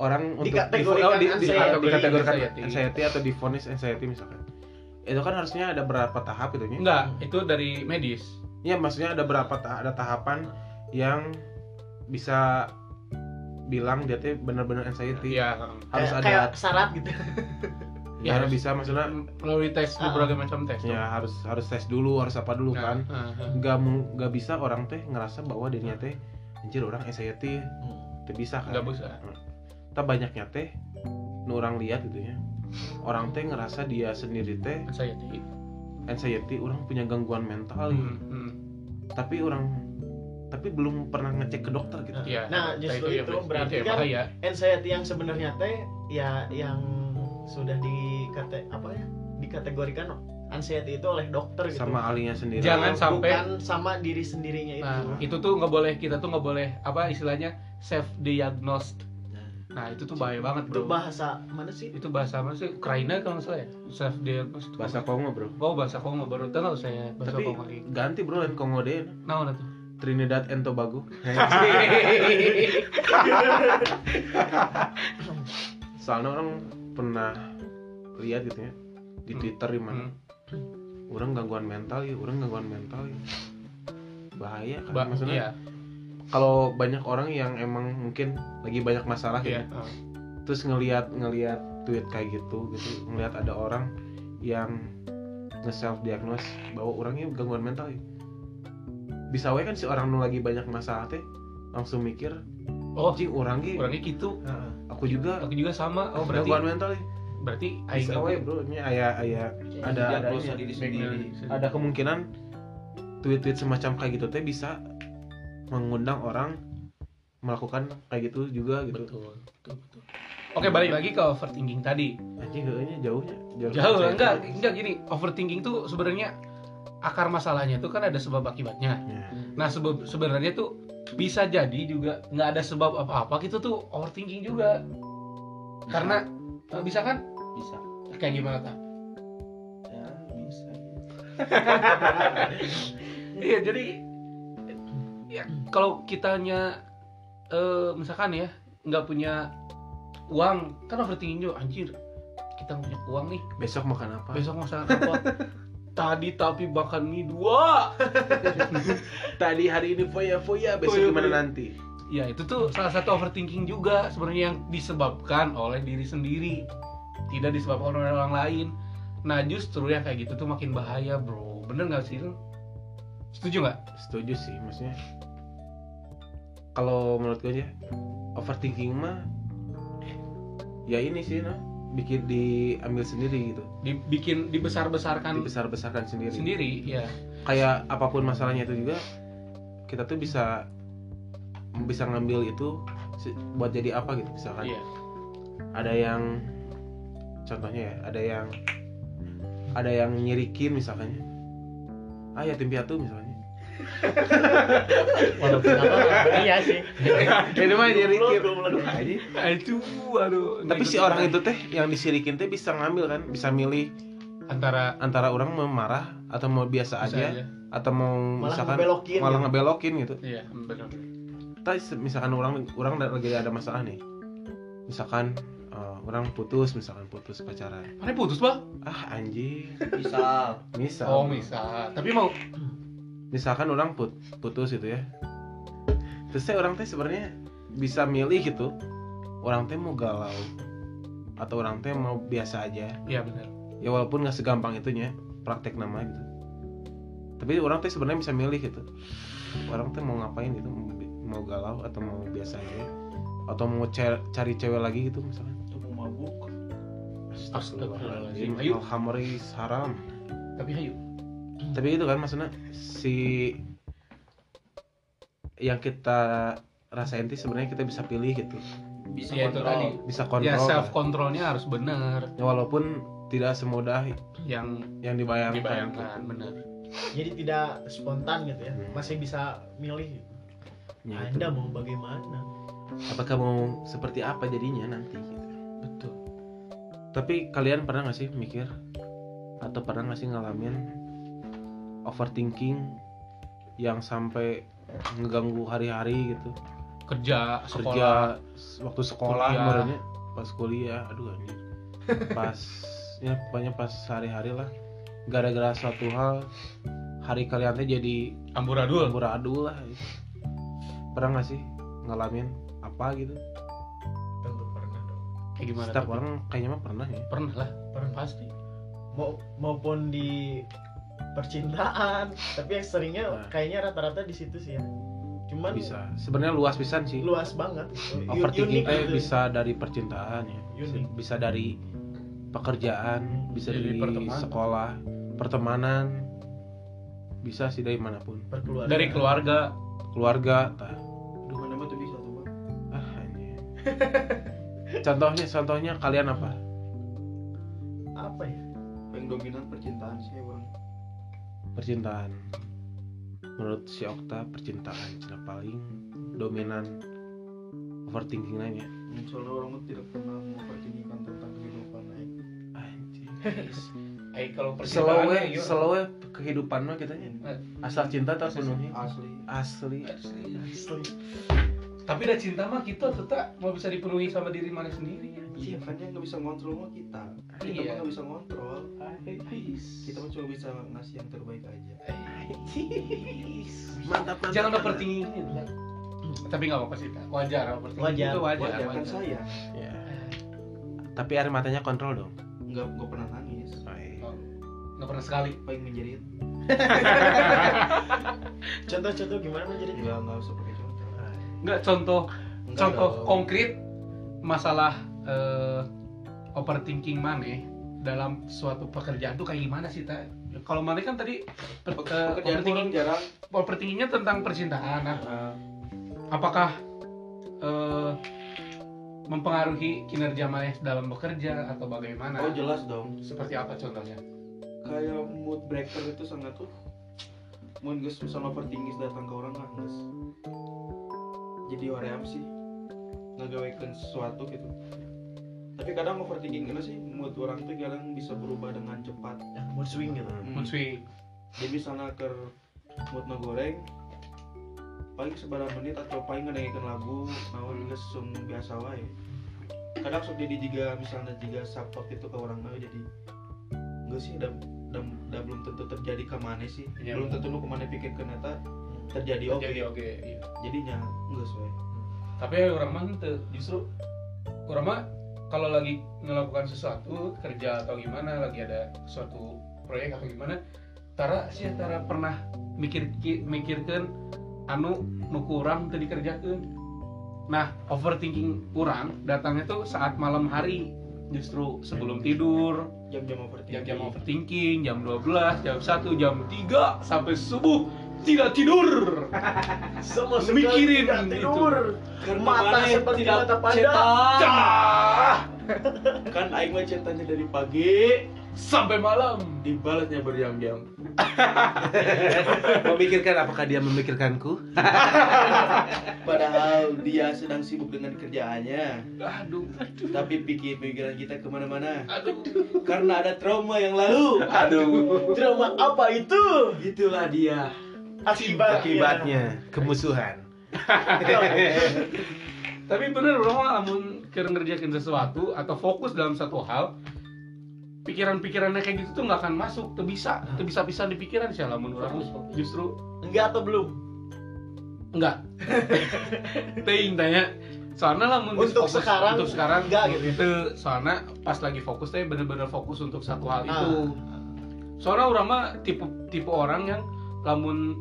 Speaker 1: orang untuk
Speaker 5: Dikategorikan
Speaker 1: di, di, di, dikategorikan
Speaker 4: Anxiety.
Speaker 1: anxiety atau difonis anxiety misalkan. Itu kan harusnya ada berapa tahap itu nya
Speaker 4: enggak itu dari medis.
Speaker 1: Ya maksudnya ada berapa ta- ada tahapan yang bisa bilang dia tuh benar-benar anxiety.
Speaker 4: Ya
Speaker 1: harus
Speaker 5: kayak,
Speaker 1: ada
Speaker 5: kayak syarat gitu
Speaker 1: ya harus bisa maksudnya
Speaker 4: melalui tes
Speaker 5: Ah.
Speaker 4: berbagai macam tes
Speaker 1: ya harus harus tes dulu harus apa dulu
Speaker 4: Nah,
Speaker 1: kan.
Speaker 4: ah, ah.
Speaker 1: nggak bisa orang teh ngerasa bahwa dirinya teh anjir orang anxiety tidak bisa kan.
Speaker 4: Nggak bisa.
Speaker 1: Tak banyaknya teh nu orang lihat gitu ya orang teh ngerasa dia sendiri teh
Speaker 4: anxiety.
Speaker 1: anxiety orang punya gangguan mental.
Speaker 4: Hmm, hmm.
Speaker 1: tapi orang tapi belum pernah ngecek ke dokter gitu.
Speaker 4: Ya,
Speaker 5: Nah, justru
Speaker 4: ya,
Speaker 5: itu berarti
Speaker 4: yang
Speaker 5: kan
Speaker 4: bahaya.
Speaker 5: anxiety yang sebenarnya teh ya yang sudah dikate apa ya dikategorikan anxiety itu oleh dokter gitu
Speaker 1: sama ahlinya sendiri
Speaker 4: Jangan sampai-
Speaker 5: bukan sama diri sendirinya itu
Speaker 4: Nah, itu tuh nggak boleh kita tuh nggak boleh apa istilahnya self diagnosed. Nah, itu tuh bahaya banget,
Speaker 5: itu
Speaker 4: Bro.
Speaker 5: bahasa mana sih
Speaker 4: Itu bahasa apa sih? Ukraina kalau nggak salah ya? Self diagnosed.
Speaker 1: bahasa Kongo bro
Speaker 4: Oh, bahasa Kongo baru tahu saya bahasa
Speaker 1: tapi
Speaker 4: Kongo lagi.
Speaker 1: ganti bro lain Kongo deh
Speaker 4: Nah, udah tuh.
Speaker 1: Trinidad and Tobago soalnya orang pernah lihat gitu ya di
Speaker 4: Hmm.
Speaker 1: Twitter di mana
Speaker 4: Hmm.
Speaker 1: orang gangguan mental ya orang gangguan mental ya bahaya kan
Speaker 4: Ba-
Speaker 1: maksudnya
Speaker 4: iya,
Speaker 1: kalau banyak orang yang emang mungkin lagi banyak masalah gitu terus ngelihat ngelihat tweet kayak gitu gitu ngelihat ada orang yang nge self diagnose bahwa orangnya gangguan mental ya bisa wae kan si orang nu lagi banyak masalah teh langsung mikir
Speaker 4: Oh,
Speaker 1: anjing orang ge
Speaker 4: orangnya gitu.
Speaker 5: Heeh.
Speaker 1: Aku juga
Speaker 4: Aku juga sama. Oh, berarti
Speaker 1: gangguan mental ya
Speaker 4: berarti aing boleh.
Speaker 1: bro ini aya aya ada ada
Speaker 2: diagnosa
Speaker 1: ini,
Speaker 2: diri
Speaker 4: Baik
Speaker 2: sendiri
Speaker 1: ada kemungkinan tweet-tweet semacam kayak gitu teh bisa mengundang orang melakukan kayak gitu juga gitu
Speaker 4: Betul, betul, betul. Oke, balik lagi ke overthinking tadi.
Speaker 1: anjing kayaknya jauhnya
Speaker 4: Jauh
Speaker 1: saya
Speaker 4: enggak,
Speaker 1: tahu.
Speaker 4: enggak gini. Overthinking tuh sebenarnya akar masalahnya itu kan ada sebab akibatnya.
Speaker 1: Ya.
Speaker 4: Nah, sebab sebenarnya tuh bisa jadi juga nggak ada sebab apa-apa gitu tuh overthinking juga. Karena eh, bisa kan?
Speaker 2: bisa.
Speaker 4: Kayak gimana tak?
Speaker 2: ya bisa.
Speaker 4: Iya, jadi ya kalau kitanya eh, misalkan ya nggak punya uang kan overthinking juga anjir. Kita nggak punya uang nih.
Speaker 1: Besok makan apa?
Speaker 4: Besok masakan apa tadi tapi makan mie dua.
Speaker 1: Tadi hari ini foya foya besok
Speaker 4: Foya,
Speaker 1: gimana
Speaker 4: foya.
Speaker 1: nanti?
Speaker 4: Ya itu tuh salah satu overthinking juga sebenarnya yang disebabkan oleh diri sendiri. Tidak disebabkan oleh orang lain. Nah justru yang kayak gitu tuh makin bahaya bro. Bener nggak sih lu setuju nggak?
Speaker 1: Setuju sih maksudnya. Kalau menurut gue ya overthinking mah ya ini sih nah bikin diambil sendiri gitu.
Speaker 4: Dibikin dibesar-besarkan
Speaker 1: dibesar-besarkan sendiri.
Speaker 4: sendiri ya
Speaker 1: kayak apa pun masalahnya itu juga kita tuh bisa bisa ngambil itu buat jadi apa gitu misalkan.
Speaker 4: Iya.
Speaker 1: Ada yang contohnya ya ada yang ada yang nyirikin misalkan ah yatim piatu misalnya
Speaker 3: walaupun apa iya sih.
Speaker 1: Ini mah. Aja.
Speaker 4: Nah, itu aduh.
Speaker 1: Tapi si orang itu teh yang disirikin teh bisa ngambil kan bisa milih
Speaker 4: antara
Speaker 1: antara orang mau marah atau mau biasa
Speaker 4: bisa
Speaker 1: aja, atau mau
Speaker 5: Malah
Speaker 1: misalkan
Speaker 5: ngebelokin
Speaker 1: malah
Speaker 5: gitu.
Speaker 1: ngebelokin gitu.
Speaker 4: Iya benar
Speaker 1: Tapi misalkan orang orang lagi ada masalah nih. Misalkan eh, orang putus misalkan putus pacaran.
Speaker 4: Mana putus bang
Speaker 1: ah anjing.
Speaker 2: Misal
Speaker 1: misal
Speaker 4: oh misal tapi mau
Speaker 1: misalkan orang put, putus gitu ya. Terus saya orang teh sebenarnya bisa milih gitu orang teh mau galau atau orang teh mau biasa aja.
Speaker 4: Iya benar.
Speaker 1: Ya walaupun nggak segampang itunya praktek nama gitu. Tapi orang teh sebenarnya bisa milih gitu. Orang teh mau ngapain gitu mau, galau atau mau biasa aja. Atau mau cari cewek lagi gitu misalkan.
Speaker 2: Atau mau mabuk.
Speaker 1: Astagfirullahaladzim.
Speaker 4: Ayo.
Speaker 1: Al-Khamris haram.
Speaker 4: Tapi ayo
Speaker 1: tapi itu kan maksudnya si yang kita rasain tuh sebenarnya kita bisa pilih gitu
Speaker 2: bisa
Speaker 4: ya itu
Speaker 2: kontrol
Speaker 4: tadi
Speaker 1: bisa
Speaker 4: ya
Speaker 1: kontrol
Speaker 4: self
Speaker 1: lah.
Speaker 4: controlnya harus benar
Speaker 1: Ya, walaupun tidak semudah
Speaker 4: yang
Speaker 1: yang dibayangkan,
Speaker 4: dibayangkan benar
Speaker 5: jadi tidak spontan gitu ya
Speaker 1: Hmm.
Speaker 5: masih bisa milih gitu.
Speaker 1: Ya, itu.
Speaker 5: anda mau bagaimana
Speaker 1: apakah mau seperti apa jadinya nanti gitu.
Speaker 4: betul
Speaker 1: tapi kalian pernah nggak sih mikir atau pernah nggak sih ngalamin overthinking yang sampai ngeganggu hari-hari gitu.
Speaker 4: Kerja
Speaker 1: kerja
Speaker 4: sekolah.
Speaker 1: waktu sekolah
Speaker 4: Kuliah.
Speaker 1: barunya pas kuliah aduh anjir pas ya pokoknya pas hari-hari lah. Gara-gara suatu hal hari kalian teh jadi
Speaker 4: amburadul.
Speaker 1: amburadul lah. Gitu. pernah nggak sih ngalamin apa gitu?
Speaker 5: Tentu pernah dong.
Speaker 4: Kayak gimana
Speaker 1: setiap
Speaker 4: tuh?
Speaker 1: orang kayaknya mah pernah ya.
Speaker 4: Pernah lah.
Speaker 5: Pernah.
Speaker 4: Pasti.
Speaker 5: Mau maupun di percintaan. Tapi yang seringnya
Speaker 1: Nah.
Speaker 5: kayaknya rata-rata di situ sih ya. Cuman
Speaker 1: bisa. Sebenarnya luas pisan sih.
Speaker 5: Luas banget.
Speaker 1: Overthinking
Speaker 5: unik
Speaker 1: teh
Speaker 5: gitu.
Speaker 1: bisa dari percintaan ya. Bisa,
Speaker 5: Unik.
Speaker 1: bisa dari pekerjaan bisa
Speaker 4: Dari
Speaker 1: dari
Speaker 4: pertemanan.
Speaker 1: sekolah pertemanan. Bisa sih dari mana pun.
Speaker 5: Perkeluargaan
Speaker 4: dari keluarga.
Speaker 1: Keluarga tah
Speaker 2: Aduh, mana tuh bisa tuh bang?
Speaker 1: Ah contohnya contohnya kalian apa?
Speaker 5: Apa ya?
Speaker 2: Yang dominan percintaan
Speaker 1: percintaan. Menurut si Okta percintaan cina paling dominan overthinking nanya
Speaker 2: soalnya orang tidak pernah mempertinggikan tentang kehidupan eh.
Speaker 1: anjir.
Speaker 4: Eh kalau
Speaker 1: slow we kehidupan mah kita asal cinta tak penuhi.
Speaker 2: asli.
Speaker 1: Asli.
Speaker 5: Asli.
Speaker 4: tapi dah cinta mah kita tetap mau bisa dipenuhi sama diri mana sendiri ya
Speaker 2: iya kan yang nggak bisa ngontrol mah kita. Kita
Speaker 4: Iya.
Speaker 2: mah nggak bisa ngontrol kita mah cuma bisa ngasih yang terbaik aja.
Speaker 1: Mantap mantap.
Speaker 4: Jangan overthinking tapi nggak apa-apa sih Kak. wajar overthinking
Speaker 5: Wajar.
Speaker 4: itu wajar,
Speaker 2: wajar kan
Speaker 4: wajar.
Speaker 2: saya.
Speaker 1: Ya. tapi air matanya kontrol dong.
Speaker 2: Nggak nggak pernah nangis.
Speaker 1: Oh, iya.
Speaker 4: nggak pernah sekali.
Speaker 2: Paling menjerit.
Speaker 5: Contoh-contoh gimana jadi
Speaker 2: nggak nggak usah pakai contoh.
Speaker 4: Nggak contoh.
Speaker 2: Enggak
Speaker 4: contoh
Speaker 2: dong.
Speaker 4: konkret masalah eh, overthinking mana dalam suatu pekerjaan tuh kayak gimana sih ta? Kalau mana kan tadi per,
Speaker 2: Pe- pekerjaan
Speaker 4: overthinking,
Speaker 2: jarang
Speaker 4: overthinkingnya tentang percintaan. Nah,
Speaker 2: Nah,
Speaker 4: apakah eh, mempengaruhi kinerja mana dalam bekerja atau bagaimana?
Speaker 2: oh jelas dong
Speaker 4: Seperti apa contohnya?
Speaker 2: kayak mood breaker itu sangat tuh mau nggak misalnya overthinking datang ke orang nggak nggak jadi orang sih ngagawekan sesuatu gitu tapi kadang overthinking itu sih mood orang tuh kadang bisa berubah dengan cepat
Speaker 5: ya, mood swing gitu
Speaker 2: Hmm.
Speaker 4: Mood swing.
Speaker 2: jadi misalnya ke mood goreng paling sebarang menit atau paling ngedengerin lagu nawan juga sung biasa wae kadang sok jadi juga misalnya juga support itu ke orang mah jadi enggak sih udah, udah, udah belum tentu terjadi ke mana sih
Speaker 4: Iya.
Speaker 2: belum tentu nu ke mana pikir ke neta terjadi oke
Speaker 4: Jadi oke. iya.
Speaker 2: jadinya enggak sesuai
Speaker 4: Tapi orang mah teu. justru orang mah kalau lagi melakukan sesuatu kerja atau gimana lagi ada suatu proyek atau gimana tara sih tara pernah mikir mikirkan anu nu kurang tadi kerjakan nah overthinking kurang datangnya tuh saat malam hari justru sebelum tidur.
Speaker 2: jam-jam overthinking.
Speaker 4: Jam-jam overthinking. Jam 12 jam 1 jam 3 sampai subuh tidak tidur
Speaker 5: Sama
Speaker 4: Mikirin
Speaker 5: tidak
Speaker 4: gitu.
Speaker 5: tidur.
Speaker 2: Karena
Speaker 5: Mata seperti
Speaker 2: tidak
Speaker 5: mata panda.
Speaker 2: kan aing mah ceritanya dari pagi
Speaker 4: sampai malam
Speaker 2: dibalasnya berjam-jam
Speaker 1: Memikirkan apakah dia memikirkanku?
Speaker 2: padahal dia sedang sibuk dengan kerjaannya
Speaker 4: aduh
Speaker 2: tapi pikir pikiran kita ke mana-mana
Speaker 4: aduh
Speaker 2: karena ada trauma yang lalu
Speaker 1: Aduh.
Speaker 5: Drama apa itu?
Speaker 2: itulah dia
Speaker 5: Akibatnya.
Speaker 1: Akibatnya kemusuhan.
Speaker 4: tapi bener orang mah lamun ngerjakin sesuatu atau fokus dalam satu hal pikiran-pikirannya kayak gitu tuh nggak akan masuk tuh bisa tuh bisa bisa di pikiran sih lamun orang justru
Speaker 5: Enggak atau belum?
Speaker 4: enggak ting tanya soalnya lamun
Speaker 5: Untuk
Speaker 4: fokus-
Speaker 5: sekarang,
Speaker 4: untuk sekarang
Speaker 5: enggak gitu ya?
Speaker 4: Itu, soalnya pas lagi fokus teh bener-bener fokus untuk satu hal
Speaker 5: Ah.
Speaker 4: itu soalnya orang mah tipe tipe orang yang lamun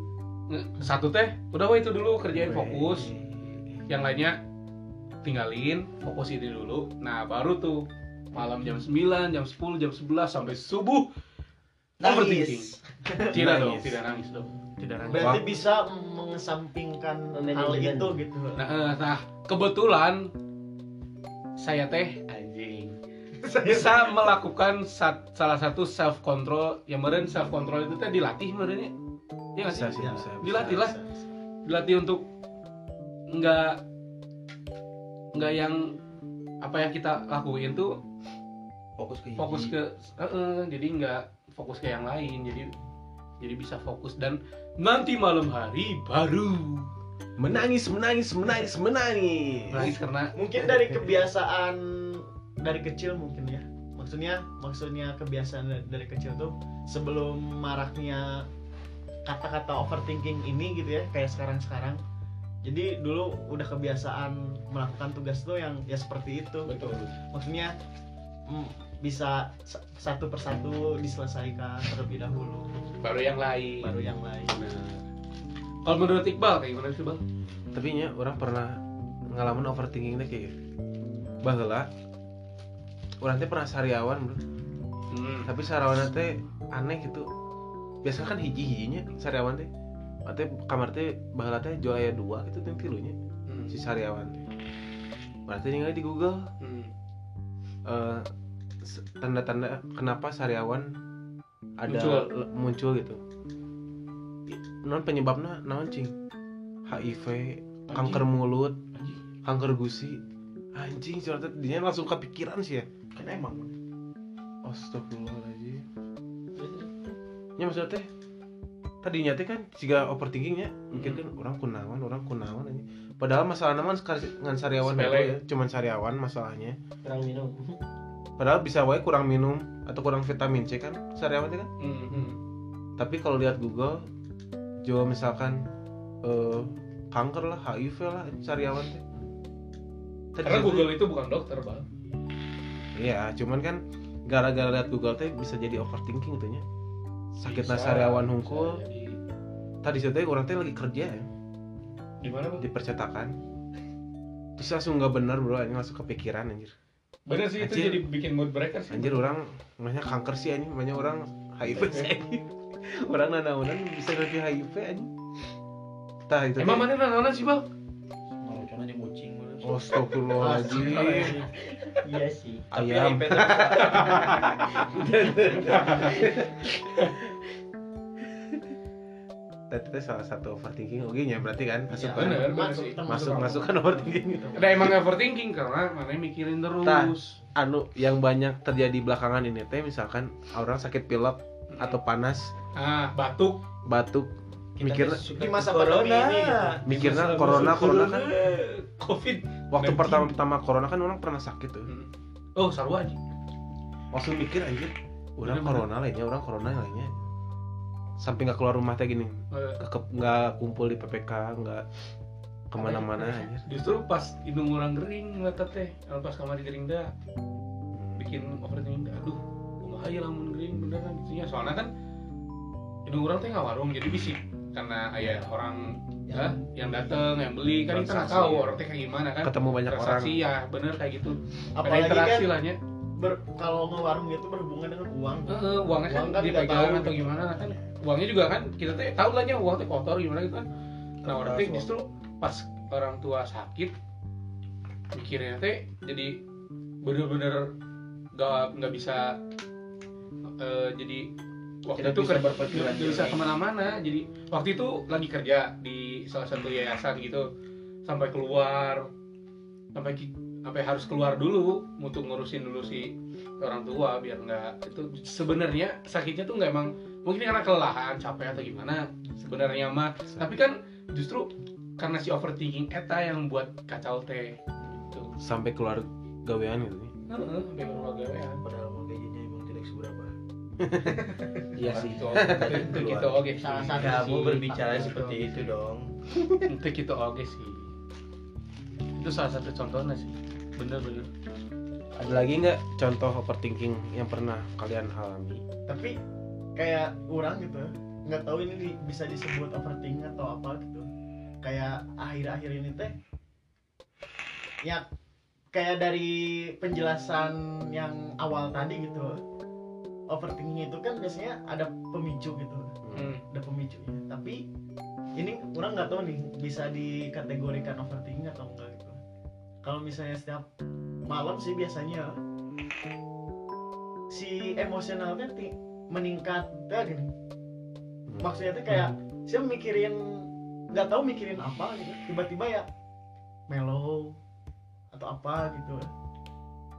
Speaker 4: satu teh udah wah itu dulu kerjain fokus. Yang lainnya tinggalin fokus ini dulu. Nah baru tuh malam jam 9, jam 10, jam 11 sampai subuh overthinking. Tidak dong
Speaker 1: Nangis.
Speaker 4: tidak nangis dong. Tidak nangis.
Speaker 5: Berarti bisa mengesampingkan hal itu gitu.
Speaker 4: nah, eh, nah kebetulan saya teh anjing. bisa melakukan sat- salah satu self control yang meren self control itu teh dilatih merenya ya nggak sih
Speaker 1: Bisa sih,
Speaker 5: Ya.
Speaker 1: bisa. bisa.
Speaker 4: dilatih lah dilatih untuk nggak nggak yang apa yang kita lakuin tuh
Speaker 2: fokus ke
Speaker 4: fokus ke eh, eh, jadi nggak fokus ke yang lain jadi jadi bisa fokus dan nanti malam hari baru
Speaker 1: Menangis, menangis, menangis, menangis.
Speaker 4: nangis karena
Speaker 5: Mungkin dari kebiasaan dari kecil mungkin ya. Maksudnya maksudnya kebiasaan da- dari kecil tuh sebelum maraknya kata-kata overthinking ini gitu ya kayak sekarang-sekarang. Jadi dulu udah kebiasaan melakukan tugas tuh yang ya seperti itu.
Speaker 4: betul
Speaker 5: Maksudnya mm, bisa sa- satu persatu diselesaikan terlebih dahulu
Speaker 4: baru yang lain
Speaker 5: baru yang lain.
Speaker 4: Nah. Kalau menurut Iqbal kayak gimana sih Bang?
Speaker 1: Tapi nya orang pernah ngalamin overthinking teh kayak gitu. Baheula orang teh pernah sariawan, Bro.
Speaker 4: Hmm.
Speaker 1: Tapi sariawan teh aneh gitu. Biasanya kan hiji-hijinya sariawan teh. Teh kamar teh baheula teh jual aya dua gitu teh tilunya
Speaker 4: Hmm.
Speaker 1: si sariawan teh. Berarti ningali di Google
Speaker 4: Hmm.
Speaker 1: s- tanda-tanda kenapa sariawan ada
Speaker 4: Muncul.
Speaker 1: muncul gitu. Non penyebabnya naon cing? HIV, kanker mulut,
Speaker 4: Anjing.
Speaker 1: kanker gusi. Anjing cerita dia langsung kepikiran sih ya.
Speaker 2: kan emang
Speaker 1: Astagfirullahaladzim. Ya maksudnya teh tadinya teh kan jika overthinkingnya mikir kan orang kunawan orang kunawan aja padahal masalah nama ngan sariawan
Speaker 4: Sepele.
Speaker 1: ya cuman sariawan masalahnya.
Speaker 3: Kurang minum.
Speaker 1: Padahal bisa wae kurang minum atau kurang vitamin C kan sariawan kan?
Speaker 4: Hmm, hmm.
Speaker 1: tapi kalau lihat Google jual misalkan eh, kanker lah HIV lah sariawan teh.
Speaker 4: Karena Google itu bukan dokter, Bang.
Speaker 1: iya cuman kan gara-gara lihat Google teh bisa jadi overthinking gitu sakit
Speaker 4: Bisa,
Speaker 1: sariawan
Speaker 4: bisa
Speaker 1: hungkul. Tadi situ teh orang teh lagi kerja ya?
Speaker 4: Di mana,
Speaker 1: di percetakan terus langsung nggak bener bro ini langsung kepikiran anjir.
Speaker 4: Bener sih itu
Speaker 1: Anjir.
Speaker 4: jadi bikin mood breaker sih.
Speaker 1: anjir orang namanya kanker sih anjing. Namanya orang HIV sih orang nanaonan bisa nanti HIV anjing. Tah itu
Speaker 4: Emang mana nana sih, Bang?
Speaker 2: mana
Speaker 1: Astagfirullahaladzim
Speaker 3: iya sih.
Speaker 1: Ayam. Teh salah satu overthinking oke nya berarti kan? Masuk
Speaker 5: Ya,
Speaker 1: kan?
Speaker 4: bener,
Speaker 5: masuk,
Speaker 1: masuk masuk kan overthinking.
Speaker 4: Ada emang overthinking karena mana mikirin terus.
Speaker 1: anu yang banyak terjadi belakangan ini teh misalkan orang sakit pilek atau panas.
Speaker 4: Ah, batuk.
Speaker 1: batuk mikirnya
Speaker 5: di masa pandemi ini gitu.
Speaker 1: mikirnya corona corona kan
Speaker 4: Covid.
Speaker 1: waktu pertama pertama corona kan orang pernah sakit tuh
Speaker 4: Oh, sarwa aja.
Speaker 1: langsung mikir anjir orang corona lainnya orang corona lainnya sampai nggak keluar rumah teh gini
Speaker 4: Eh,
Speaker 1: ke- nggak kumpul di PPK nggak ke mana-mana anjir.
Speaker 4: Justru pas hidung orang kering ngeliat teh, pas kamar kering dah bikin overthinking. Aduh, kumaha ya lamun kering beneran itunya. Soalnya kan hidung orang teh nggak warung jadi bisik karena ayah orang ya, yang datang yang beli kan kita nggak tahu
Speaker 1: ya.
Speaker 4: orang teh kayak gimana kan.
Speaker 1: Ketemu banyak orang.
Speaker 4: transaksi ya bener kayak gitu.
Speaker 5: Apalagi
Speaker 4: interaksi
Speaker 5: kan
Speaker 4: lah nya.
Speaker 5: ber- kalau ngewarung itu berhubungan dengan uang.
Speaker 4: Heeh, uangnya kan
Speaker 5: Uang kan
Speaker 4: dipegang
Speaker 5: tahu.
Speaker 4: atau gimana kan. Uangnya juga kan kita tuh tahu lah nya uang teh kotor gimana gitu kan. Nah orang
Speaker 2: Uang.
Speaker 4: justru pas orang tua sakit mikirnya teh jadi bener-bener gak nggak bisa eh, jadi waktu
Speaker 2: Tidak
Speaker 4: itu
Speaker 2: bisa
Speaker 4: kerja
Speaker 2: berpikiran
Speaker 4: nggak bisa
Speaker 2: ke
Speaker 4: mana-mana. Jadi waktu itu lagi kerja di salah satu yayasan gitu. Sampai keluar sampai sampai harus keluar dulu untuk ngurusin dulu si orang tua biar nggak itu sebenarnya sakitnya tuh nggak emang mungkin karena kelelahan capek atau gimana sebenarnya mah. Tapi kan justru karena si overthinking eta yang buat kacau teh. Gitu.
Speaker 1: Sampai keluar gawean gitu
Speaker 4: Heeh, sampai keluar gawean.
Speaker 2: Padahal mau gajinya emang tidak seberapa
Speaker 1: iya sih.
Speaker 4: Itu itu gitu oke
Speaker 5: Salah satu
Speaker 2: kamu
Speaker 5: sih,
Speaker 2: berbicara seperti itu dong.
Speaker 4: Itu gitu oke sih. Itu salah satu contohnya sih. Bener-bener
Speaker 1: ada lagi nggak contoh overthinking yang pernah kalian alami?
Speaker 5: Tapi kayak orang gitu nggak tahu ini bisa disebut overthinking atau apa gitu. Kayak akhir-akhir ini teh ya kayak dari penjelasan yang awal tadi gitu overthinking itu kan biasanya ada pemicu gitu.
Speaker 4: Hmm.
Speaker 5: ada pemicunya. Tapi ini orang nggak tahu nih bisa dikategorikan overthinking atau enggak gitu. Kalau misalnya setiap malam sih biasanya si emosionalnya meningkat. Ya gini maksudnya tuh kayak saya mikirin nggak tahu mikirin apa gitu. Tiba-tiba ya mellow atau apa gitu.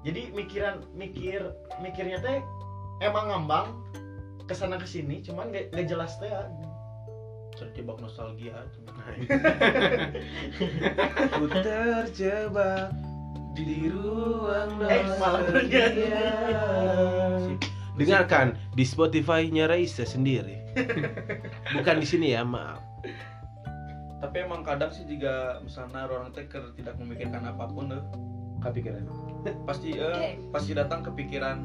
Speaker 5: Jadi mikiran mikir mikirnya teh emang ngambang ke sana ke sini cuman gak, gak jelas teh ya.
Speaker 2: terjebak nostalgia
Speaker 1: Ku terjebak di ruang
Speaker 5: Eh, malah
Speaker 1: nostalgia. Dengarkan di Spotify-nya Raisa sendiri. Bukan di sini ya, maaf.
Speaker 2: tapi emang kadang sih jika misalnya orang teh keur tidak memikirkan apa pun deh
Speaker 1: Kepikiran.
Speaker 2: pasti eh, pasti datang kepikiran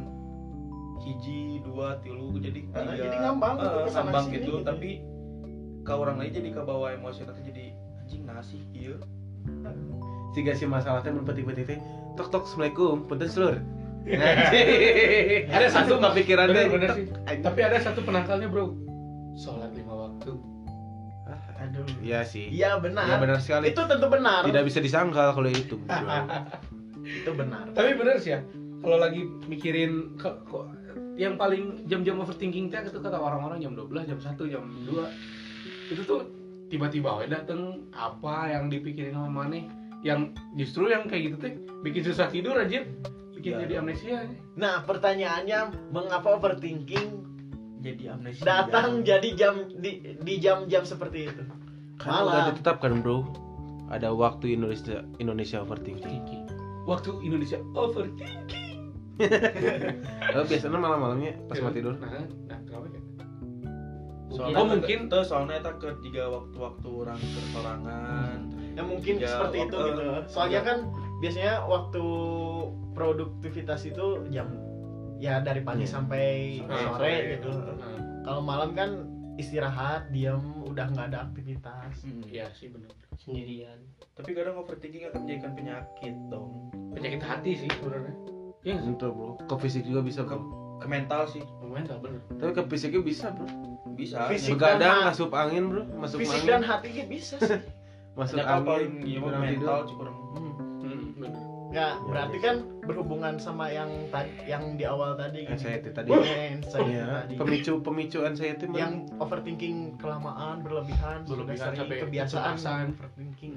Speaker 2: hiji dua tilu jadi
Speaker 5: Ah,
Speaker 2: tiga,
Speaker 5: jadi ngambang
Speaker 2: ke
Speaker 5: sana
Speaker 2: ngambang gitu
Speaker 5: gitu.
Speaker 2: tapi ke orang lain jadi ke bawah emosi nanti jadi anjing nasi iya
Speaker 1: Tiga si masalahnya mun peti-peti teh. Tok tok assalamualaikum, punten seluruh.
Speaker 4: ada satu
Speaker 1: kepikiran
Speaker 4: bener,
Speaker 1: deh.
Speaker 4: bener sih tapi ada satu penangkalnya bro sholat lima waktu
Speaker 5: aduh
Speaker 1: Iya sih.
Speaker 5: iya benar,
Speaker 1: Iya benar sekali.
Speaker 5: itu tentu benar
Speaker 1: Tidak bisa disangkal kalau itu.
Speaker 5: itu benar
Speaker 4: tapi bener sih ya kalau lagi mikirin kok yang paling jam-jam overthinking teh itu kata orang-orang jam 12 jam 1 jam 2 itu tuh tiba-tiba we dateng apa yang dipikirin sama maneh yang justru yang kayak gitu teh bikin susah tidur aja bikin
Speaker 2: Iya.
Speaker 4: jadi amnesia
Speaker 5: nah pertanyaannya mengapa overthinking
Speaker 2: jadi amnesia
Speaker 5: datang jadi jam di di jam-jam seperti itu
Speaker 1: Kan udah ditetapkan, Bro. Ada waktu Indonesia Indonesia overthinking.
Speaker 4: Thinking. waktu Indonesia overthinking
Speaker 1: Oh, biasanya malam-malamnya pas mau tidur.
Speaker 4: nah nah kenapa ya
Speaker 2: soalnya
Speaker 4: Oh, mungkin-
Speaker 2: tuh soalnya eta ke tiga waktu-waktu orang kesorangan
Speaker 5: ya mungkin
Speaker 2: Ya,
Speaker 5: seperti itu
Speaker 2: waktu-
Speaker 5: gitu soalnya
Speaker 2: ya.
Speaker 5: kan biasanya waktu produktivitas itu jam ya dari pagi
Speaker 1: Hmm.
Speaker 5: sampai sore
Speaker 2: sore,
Speaker 5: gitu
Speaker 4: Nah,
Speaker 5: kalau malam kan istirahat diam udah nggak ada aktivitas
Speaker 2: Hmm.
Speaker 4: iya sih bener
Speaker 3: sendirian
Speaker 2: tapi kadang overthinking akan menjadikan penyakit dong
Speaker 4: penyakit hati sih sebenarnya iya nggak sih
Speaker 1: Itu, Bro. Ke fisik juga bisa,
Speaker 2: ke,
Speaker 1: Bro.
Speaker 2: ke mental sih
Speaker 4: mental bener
Speaker 1: Tapi ke fisiknya bisa, Bro.
Speaker 2: bisa
Speaker 5: Fisik
Speaker 1: Begadang,
Speaker 5: dan ha-
Speaker 1: ngasup angin, Bro. Masuk
Speaker 5: fisik
Speaker 1: angin.
Speaker 5: dan hati gitu bisa sih
Speaker 1: Masuk
Speaker 2: paling
Speaker 1: angin. kurang
Speaker 2: mental
Speaker 1: tidur.
Speaker 2: kurang
Speaker 5: Hmm.
Speaker 4: hmm, bener
Speaker 5: nggak berarti kan berhubungan sama yang tadi yang di awal tadi gini.
Speaker 1: Anxiety tadi.
Speaker 5: Ya, anxiety
Speaker 1: Iya,
Speaker 5: tadi.
Speaker 1: pemicu pemicu anxiety
Speaker 5: yang overthinking kelamaan berlebihan
Speaker 4: Berlebihan sampai
Speaker 5: kebiasaan overthinking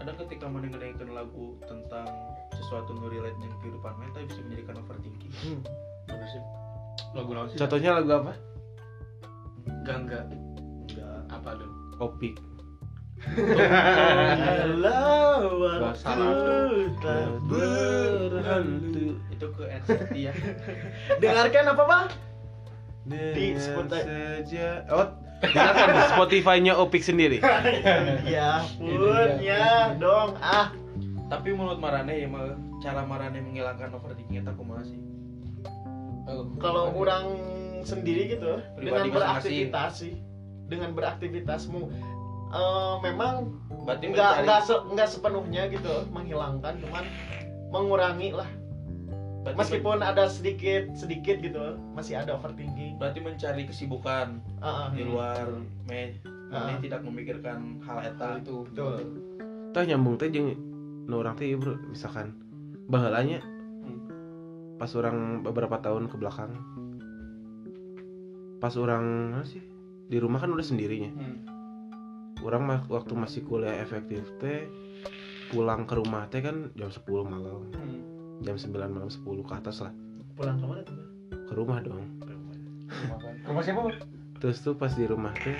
Speaker 2: kadang ketika mendengarkan lagu tentang sesuatu yang relate dengan kehidupan mental bisa menjadikan overthinking
Speaker 5: Hmm.
Speaker 4: bener sih lagu lagu sih
Speaker 1: Contohnya lagu apa?
Speaker 4: gangga
Speaker 2: enggak
Speaker 4: apa dong
Speaker 1: Opik.
Speaker 5: Kalau waktu
Speaker 4: Salah.
Speaker 5: tak berlalu
Speaker 2: itu ke NCT ya
Speaker 5: Dengarkan apa bang?
Speaker 1: Dengan
Speaker 5: Spotify.
Speaker 1: saja. Oh, dengarkan di Spotify-nya Opik sendiri.
Speaker 5: Ya pun ya dong. Ah.
Speaker 2: Tapi menurut Marane ya mah cara Marane menghilangkan overthinking eta kumaha sih?
Speaker 4: Oh,
Speaker 5: kalau orang sendiri gitu dengan
Speaker 2: Pribadi
Speaker 5: beraktivitas sih. Dengan beraktivitasmu eh, memang
Speaker 2: berarti
Speaker 5: nggak nggak se- nggak sepenuhnya gitu menghilangkan cuman mengurangi lah
Speaker 2: berarti,
Speaker 5: meskipun ada sedikit sedikit gitu masih ada overthinking.
Speaker 2: Berarti mencari kesibukan
Speaker 5: Ah, ah.
Speaker 2: di luar me
Speaker 5: Ah.
Speaker 2: Mane tidak memikirkan hal eta
Speaker 4: itu.
Speaker 5: Betul.
Speaker 1: Tah nyambung teh jeung nu urang teh ieu, bro. Misalkan baheulanya pas orang beberapa tahun ke belakang pas orang apa sih di rumah kan udah sendirinya.
Speaker 4: Hmm.
Speaker 1: orang waktu masih kuliah efektif teh pulang ke rumah teh kan jam 10 malam.
Speaker 4: Hmm.
Speaker 1: Jam 9 malam 10 ke atas lah.
Speaker 5: Pulang ke mana tuh
Speaker 1: ke rumah dong.
Speaker 4: Rumah. Siapa? Bang?
Speaker 1: terus tuh pas di rumah teh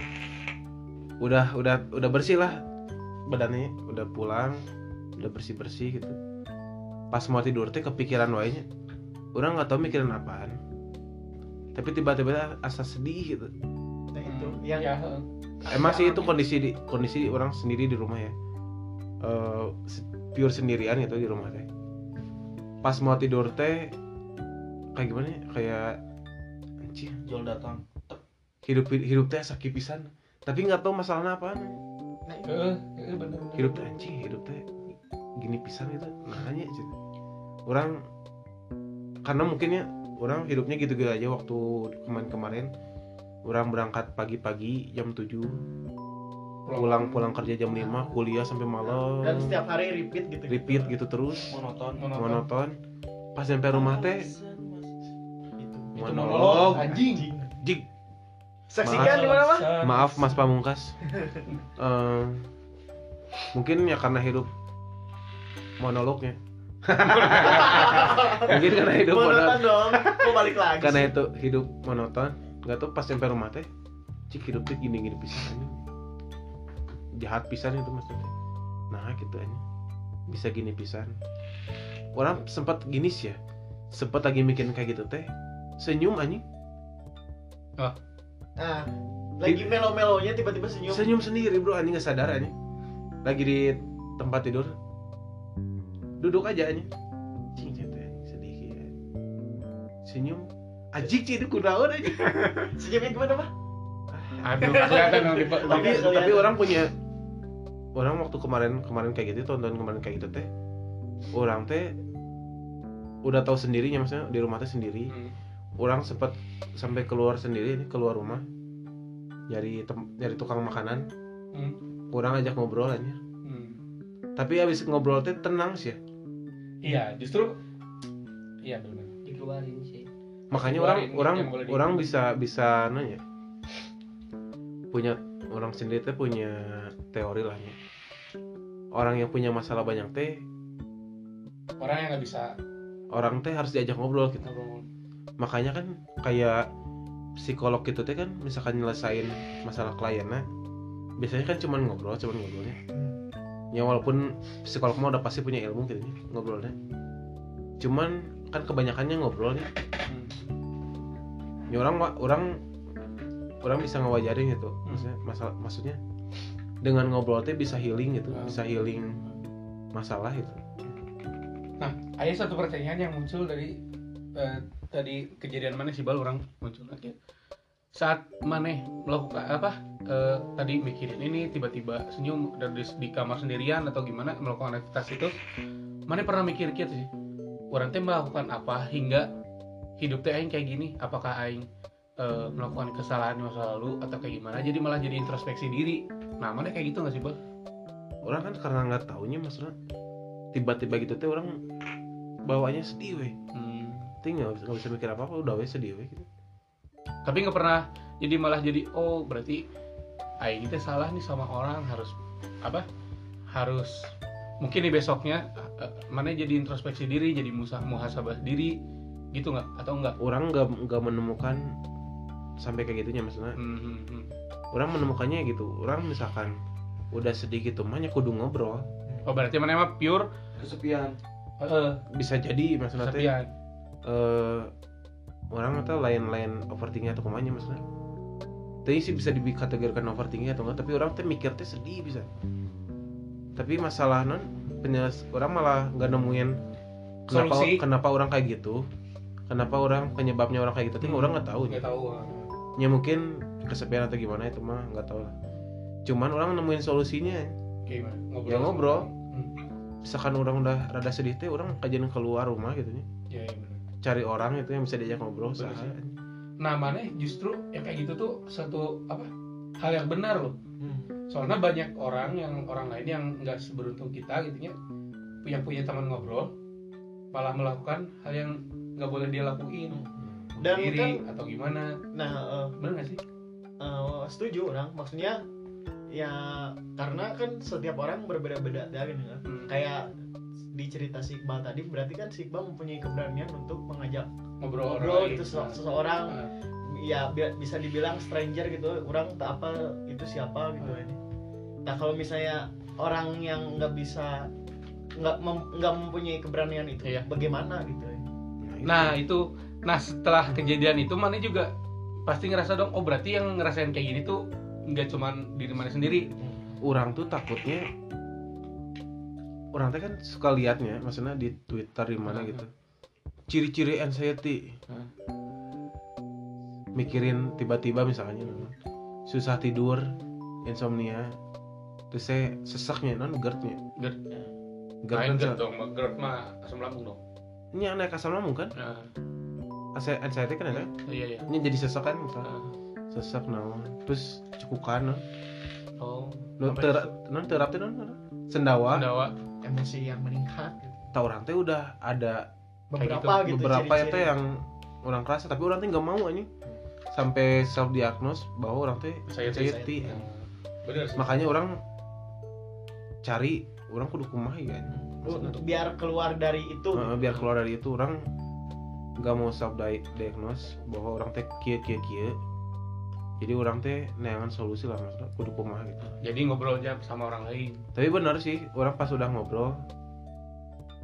Speaker 1: udah udah udah bersih lah badannya udah pulang udah bersih bersih gitu. Pas mau tidur teh kepikiran wainya orang nggak tahu mikirin apaan. Tapi tiba-tiba asa sedih gitu.
Speaker 5: Nah itu. Yang
Speaker 4: Ya, heeh.
Speaker 1: emang sih itu kondisi di kondisi orang sendiri di rumah ya. Eh, se- pure sendirian gitu di rumah teh pas mau tidur teh kayak gimana ya? Kayak anjing.
Speaker 2: Jual datang.
Speaker 1: Hidup hidup teh sakit pisan. Tapi nggak tahu masalahnya apa
Speaker 5: nah, itu.
Speaker 4: Heeh, heeh, bener.
Speaker 1: hidup teh anjing hidup teh gini pisan itu nanya aja orang karena mungkin ya orang hidupnya gitu-gitu aja waktu kemarin-kemarin. Orang berangkat pagi-pagi jam 7 pulang pulang kerja jam 5 kuliah sampai malam.
Speaker 5: Dan setiap hari repeat gitu
Speaker 1: repeat gitu terus.
Speaker 2: Monoton
Speaker 4: Monoton.
Speaker 1: monoton. Pas sampai rumah teh
Speaker 5: itu
Speaker 1: monolog.
Speaker 4: anjing.
Speaker 1: jig.
Speaker 5: Saksikan di mana mah
Speaker 1: maaf mas pamungkas. Eh, mungkin ya karena hidup monolognya. Mungkin karena hidup monoton
Speaker 5: monoton dong. Mau balik lagi
Speaker 1: karena itu hidup monoton. Nggak tahu pas sampai rumah teh cik hidup teh gini gini pisan aja jahat pisan itu maksudnya. Nah gitu aja. Bisa gini pisan. Orang sempat gini sih ya. Sempat lagi mikirin kayak gitu teh. Senyum anjing.
Speaker 5: Nah lagi melo-melonya tiba-tiba senyum.
Speaker 1: Senyum sendiri bro. Anjing nggak sadar anjing. Lagi di tempat tidur. Duduk aja anjing. Cing teh anjing, sedih ya. senyum. Ajik sih itu kudaun aja
Speaker 5: senyumnya gimana mah
Speaker 4: Aduh, kelihatan dong di
Speaker 1: tapi tapi orang punya orang waktu kemarin kemarin kayak gitu tonton kemarin kayak gitu teh orang teh udah tahu sendirinya maksudnya di rumah teh sendiri
Speaker 4: Hmm.
Speaker 1: orang sempat sampai keluar sendiri nih keluar rumah nyari tem- nyari tukang makanan
Speaker 4: Hmm.
Speaker 1: orang ajak ngobrol aja
Speaker 4: Hmm.
Speaker 1: tapi abis ngobrol teh tenang sih ya.
Speaker 4: Iya, justru iya benar.
Speaker 3: dikeluarin sih
Speaker 1: makanya orang orang
Speaker 4: boleh di-
Speaker 1: orang bisa bisa nanya punya orang sendiri teh punya teori lah ya. orang yang punya masalah banyak teh
Speaker 4: Orang yang nggak bisa
Speaker 1: orang teh harus diajak ngobrol gitu
Speaker 4: ngobrol.
Speaker 1: makanya kan kayak psikolog gitu teh kan misalkan nyelesain masalah kliennya biasanya kan cuman ngobrol cuman ngobrolnya ya walaupun psikolog mah udah pasti punya ilmu gitu ya, ngobrolnya cuman kan kebanyakannya ngobrol ya
Speaker 4: Hmm.
Speaker 1: ya orang orang orang bisa ngewajarin gitu
Speaker 4: Hmm.
Speaker 1: maksudnya masalah maksudnya dengan ngobrol teh bisa healing gitu
Speaker 4: Hmm.
Speaker 1: bisa healing masalah gitu
Speaker 4: Nah, ada satu pertanyaan yang muncul dari eh, tadi kejadian mana sih bal orang muncul lagi. Saat maneh melakukan apa? eh, tadi mikirin ini tiba-tiba senyum dari di, di kamar sendirian atau gimana melakukan aktivitas itu, maneh pernah mikir gitu sih. Orang teh melakukan apa hingga hidup teh aing kayak gini? Apakah aing eh, melakukan kesalahan di masa lalu atau kayak gimana? Jadi malah jadi introspeksi diri. Nah, mana kayak gitu nggak sih, Bal?
Speaker 1: orang kan karena nggak taunya maksudnya tiba-tiba gitu teh orang bawanya sedih weh
Speaker 4: Hmm.
Speaker 1: tinggal nggak bisa mikir apa apa udah weh sedih weh gitu
Speaker 4: tapi nggak pernah jadi malah jadi oh berarti aing teh salah nih sama orang harus apa harus mungkin di besoknya eh, eh, mana jadi introspeksi diri jadi musa muhasabah diri gitu nggak atau enggak
Speaker 1: orang nggak nggak menemukan sampai kayak gitunya maksudnya
Speaker 4: hmm, hmm, hmm.
Speaker 1: orang menemukannya gitu orang misalkan udah sedih gitu mah ya kudu ngobrol
Speaker 4: oh berarti mana mah pure
Speaker 2: kesepian
Speaker 4: eh
Speaker 1: bisa jadi maksudnya teh
Speaker 4: kesepian
Speaker 1: eh orang atau lain-lain overthinking atau ke mana maksudnya Tapi sih bisa dikategorikan overthinking atau enggak, tapi orang teh mikir teh sedih bisa. Tapi masalah non penjelas orang malah nggak nemuin kenapa
Speaker 4: Solusi.
Speaker 1: kenapa orang kayak gitu. Kenapa orang penyebabnya orang kayak gitu, tapi
Speaker 4: Hmm.
Speaker 1: orang nggak tahu.
Speaker 4: nggak tahu
Speaker 1: Ya mungkin kesepian atau gimana itu mah nggak tahu lah. Cuman orang nemuin solusinya.
Speaker 4: gimana ngobrol
Speaker 1: Ya, ngobrol.
Speaker 4: Hmm.
Speaker 1: Misalkan orang udah rada sedih teh, orang kajian keluar rumah gitu
Speaker 4: ya, ya benar
Speaker 1: Cari orang itu yang bisa diajak ngobrol.
Speaker 4: Bener nah mana justru yang kayak gitu tuh satu apa hal yang benar loh soalnya banyak orang yang orang lain yang nggak seberuntung kita gitu ya yang punya teman ngobrol malah melakukan hal yang nggak boleh dia lakuin
Speaker 5: Dan
Speaker 4: iri
Speaker 5: kan-
Speaker 4: atau gimana?
Speaker 5: Nah eh,
Speaker 4: bener nggak sih?
Speaker 5: Eh, setuju orang. Maksudnya ya karena kan setiap orang berbeda-beda ya gitu kan.
Speaker 4: Hmm.
Speaker 5: kayak di cerita si Iqbal tadi berarti kan si Iqbal mempunyai keberanian untuk mengajak
Speaker 4: ngobrol,
Speaker 5: ngobrol itu sese- seseorang.
Speaker 4: Nah,
Speaker 5: ya bi- bisa dibilang stranger gitu. Orang tak apa itu siapa? gitu ini nah kalau misalnya orang yang nggak bisa nggak mem- nggak mempunyai keberanian itu
Speaker 4: Iya.
Speaker 5: bagaimana gitu ya?
Speaker 4: Nah itu nah setelah kejadian itu mana juga pasti ngerasa dong oh berarti yang ngerasain kayak gini tuh nggak cuman diri mana sendiri.
Speaker 1: Orang tuh takutnya orang teh kan suka liatnya maksudnya di Twitter di mana gitu. Ciri-ciri anxiety.
Speaker 4: Hah.
Speaker 1: mikirin tiba-tiba misalnya susah tidur insomnia terus saya sesaknya non GERD-nya.
Speaker 4: GERD.
Speaker 1: GERD kan
Speaker 4: GERD dong GERD mah asam lambung dong.
Speaker 1: Ini yang naik asam lambung kan?
Speaker 4: Nah,
Speaker 1: anxiety kan ada?
Speaker 4: Iya iya.
Speaker 1: Ini jadi sesak kan misalnya
Speaker 4: Nah,
Speaker 1: sesak naon terus cukukan non
Speaker 4: oh.
Speaker 1: Non terap
Speaker 4: itu?
Speaker 1: non terap teh non sendawa.
Speaker 4: Pendawa.
Speaker 5: emosi yang meningkat. Gitu.
Speaker 1: tau orang teh udah ada
Speaker 4: Kayak
Speaker 5: beberapa gitu,
Speaker 1: beberapa itu
Speaker 5: ciri-ciri.
Speaker 1: yang orang kerasa tapi orang teh nggak mau anjing sampai self diagnose bahwa orang teh
Speaker 4: Anxiety. Nah, bener sih.
Speaker 1: Makanya orang cari orang kudu kumaha ya
Speaker 5: untuk biar keluar dari itu.
Speaker 1: Heeh, biar keluar dari itu. Orang nggak mau self diagnose bahwa orang teh kia kia kia. Jadi orang teh neangan solusi lah maksudnya kudu kumaha gitu.
Speaker 4: Jadi ngobrol aja sama orang lain.
Speaker 1: Tapi benar sih orang pas udah ngobrol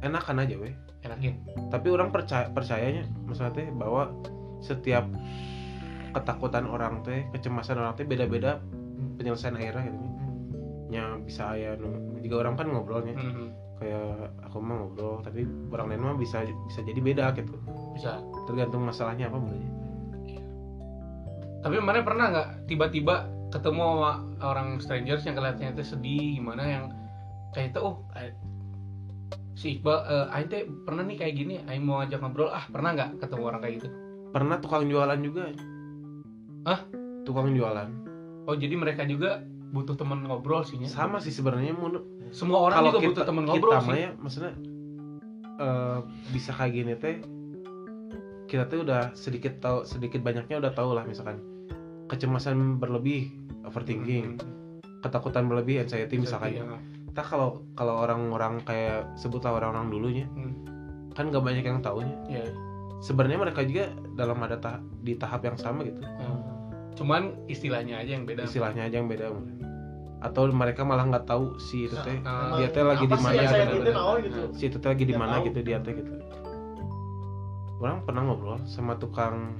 Speaker 1: enakan aja weh.
Speaker 4: Enakin.
Speaker 1: Tapi orang percaya percayanya maksudnya teh bahwa setiap ketakutan orang teh kecemasan orang teh beda-beda penyelesaian akhirnya gitu. Nya bisa ya juga orang kan ngobrolnya.
Speaker 4: Mhm.
Speaker 1: Kayak aku mah ngobrol tapi orang lain mah bisa bisa jadi beda gitu.
Speaker 4: Bisa.
Speaker 1: Tergantung masalahnya apa mulanya
Speaker 4: tapi mana pernah nggak tiba-tiba ketemu sama orang strangers yang kelihatannya itu sedih gimana yang kayak itu oh eh, si Iqbal Aing teh pernah nih kayak gini Aing mau ngajak ngobrol ah pernah nggak ketemu orang kayak gitu?
Speaker 1: Pernah tukang jualan juga.
Speaker 4: Hah?
Speaker 1: tukang jualan.
Speaker 4: Oh jadi mereka juga butuh teman ngobrol sih nya.
Speaker 1: sama sih sebenarnya
Speaker 4: semua orang
Speaker 1: kalau
Speaker 4: juga
Speaker 1: kita
Speaker 4: butuh teman
Speaker 1: kita
Speaker 4: ngobrol
Speaker 1: mah
Speaker 4: sih
Speaker 1: ya maksudnya eh, bisa kayak gini teh kita tuh udah sedikit tahu sedikit banyaknya udah tahu lah misalkan kecemasan berlebih overthinking ketakutan berlebih anxiety misalkan
Speaker 4: Ya.
Speaker 1: kita kalau kalau orang-orang kayak sebutlah orang-orang dulunya
Speaker 4: Hmm.
Speaker 1: kan gak banyak yang tahunya
Speaker 4: Ya.
Speaker 1: sebenarnya mereka juga dalam ada ta- di tahap yang sama gitu
Speaker 4: Hmm. Cuman istilahnya aja yang beda.
Speaker 1: Istilahnya aja yang beda. Atau mereka malah nggak tahu si itu teh
Speaker 4: Nah,
Speaker 1: dia teh lagi di mana gitu.
Speaker 5: itu naon gitu.
Speaker 1: Si itu teh lagi di mana gitu dia teh gitu. Orang pernah ngobrol sama tukang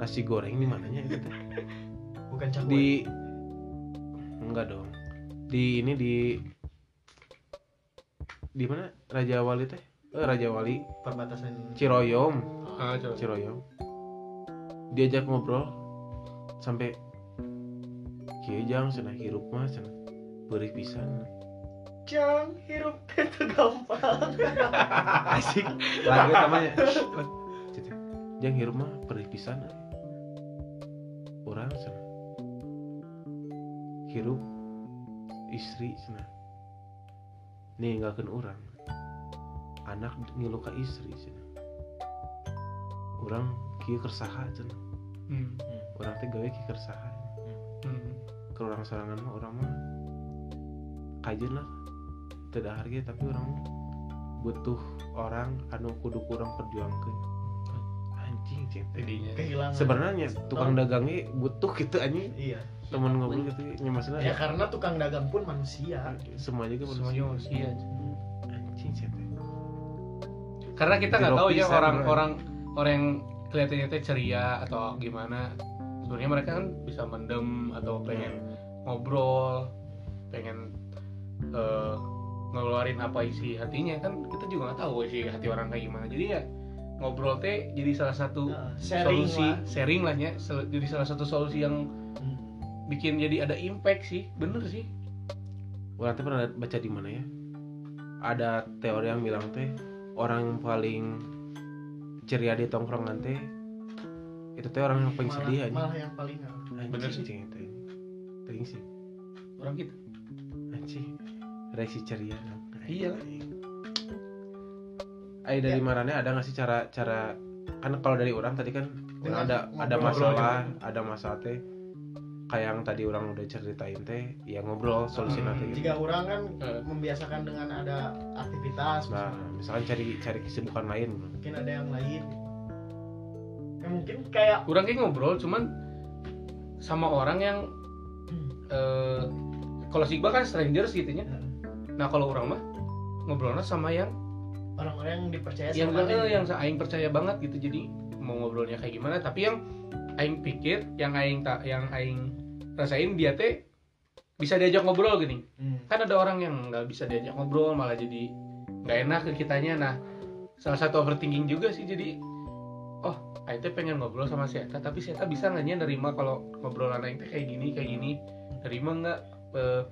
Speaker 1: nasi goreng di mananya itu teh
Speaker 5: bukan cakwe
Speaker 1: di enggak dong. Di ini di di mana? Raja Wali teh? Eh, Raja Wali.
Speaker 5: Perbatasan
Speaker 1: Ciroyom.
Speaker 4: Ah.
Speaker 1: Ciroyom. Diajak ngobrol sampai kieu jang cenah hirup mah cenah beurih pisan.
Speaker 5: Jang, hirup itu gampang.
Speaker 1: asik. Lagu namanya jang hirup mah beurih pisan. Orang cenah hirup istri cenah ninggalkeun orang. Anak ngilu ka istri cenah orang kieu kersaha cenah
Speaker 4: Hmm.
Speaker 1: Orang teh gawe kieu kersaha
Speaker 4: Hmm.
Speaker 1: ke orang sorangan mah orang mah kajen lah. Tidak harga tapi orang mah butuh orang anu kudu kurang perjuangkan anjing
Speaker 4: jadinya.
Speaker 5: Kehilangan.
Speaker 1: sebenarnya tukang dagangnya butuh gitu anjing.
Speaker 5: Iya.
Speaker 1: temen ngobrol gitu ya maksudnya
Speaker 5: Ya karena tukang dagang pun manusia.
Speaker 1: semua juga
Speaker 4: semuanya
Speaker 1: manusia
Speaker 4: manusia
Speaker 1: anjing. Cing teh.
Speaker 4: karena kita nggak tahu ya
Speaker 1: Jeropisan,
Speaker 4: orang
Speaker 1: bro.
Speaker 4: orang orang yang kelihatannya teh ceria atau gimana sebenarnya mereka kan bisa mendem atau pengen ngobrol pengen eh, ngeluarin apa isi hatinya kan kita juga nggak tahu isi hati orang kayak gimana jadi ya ngobrol teh jadi salah satu
Speaker 5: Nah, sharing
Speaker 4: solusi
Speaker 5: lah.
Speaker 4: sharing lah ya sel- jadi salah satu solusi yang
Speaker 5: Hmm.
Speaker 4: bikin jadi ada impact sih bener sih
Speaker 1: Orang teh pernah baca di mana ya? Ada teori yang bilang teh orang yang paling ceria di tongkrongan teh itu teh orang yang paling
Speaker 5: malah,
Speaker 1: sedih aja.
Speaker 5: malah yang paling ah,
Speaker 1: Anjing,
Speaker 4: Bener sih.
Speaker 1: anjing itu. Paling sih.
Speaker 4: orang gitu
Speaker 1: Anjing. Reaksi ceria.
Speaker 4: Iya.
Speaker 1: Ay dari
Speaker 5: Ya.
Speaker 1: marane ada nggak sih cara cara kan kalau dari orang tadi kan
Speaker 5: Dengan
Speaker 1: ada ada
Speaker 5: ngobrol
Speaker 1: masalah ada masalah teh kayak yang tadi orang udah ceritain teh ya ngobrol solusi
Speaker 4: Hmm,
Speaker 1: nanti gitu.
Speaker 5: jika orang kan
Speaker 4: Eh.
Speaker 5: membiasakan dengan ada aktivitas
Speaker 1: nah
Speaker 5: misalnya.
Speaker 1: misalkan cari cari kesibukan lain
Speaker 5: mungkin ada yang lain ya mungkin kayak
Speaker 4: orang kayak ngobrol cuman sama orang yang eh kalau si Iqbal kan strangers gitu ya nah kalau orang mah ngobrolnya sama yang
Speaker 5: orang-orang yang dipercaya
Speaker 4: yang
Speaker 5: sama
Speaker 4: eh,
Speaker 5: lain.
Speaker 4: yang aing percaya banget gitu. Jadi mau ngobrolnya kayak gimana tapi yang aing pikir yang aing tak yang aing rasain dia teh bisa diajak ngobrol gini.
Speaker 5: Hmm.
Speaker 4: kan ada orang yang nggak bisa diajak ngobrol malah jadi nggak enak ke kitanya. Nah salah satu overthinking juga sih jadi oh aing teh pengen ngobrol sama si Eta tapi si Eta bisa nggak nerima kalau ngobrolan aing teh kayak gini kayak gini? Nerima nggak eh,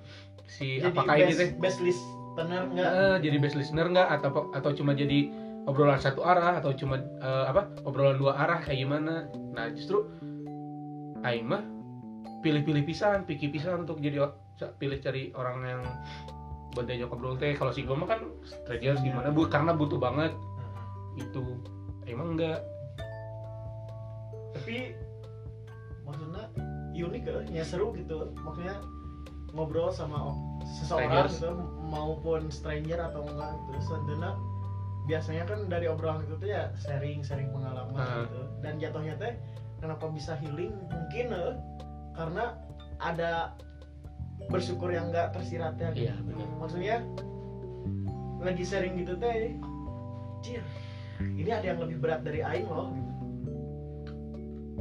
Speaker 4: si
Speaker 5: jadi
Speaker 4: apakah ini
Speaker 5: best,
Speaker 4: teh
Speaker 5: best listener enggak
Speaker 4: Eh, jadi best listener nggak? Atau atau cuma jadi obrolan satu arah? Atau cuma eh, apa? Obrolan dua arah? Kayak gimana? Nah justru aing mah pilih-pilih pisan pikir pisan untuk jadi pilih cari orang yang buat diajak ngobrol teh. Kalau si gue mah kan strangers gimana? Bu karena butuh banget. Itu emang enggak
Speaker 5: tapi maksudnya unik ya, seru gitu maksudnya ngobrol sama seseorang
Speaker 4: Strangers.
Speaker 5: gitu maupun stranger atau enggak gitu sebenarnya biasanya kan dari obrolan itu tuh ya sharing sharing pengalaman
Speaker 4: Ah.
Speaker 5: gitu dan jatuhnya teh kenapa bisa healing mungkin eh, karena ada bersyukur yang enggak tersiratnya gitu.
Speaker 4: iya
Speaker 5: maksudnya lagi sharing gitu teh Cir, ini ada yang lebih berat dari Aing loh.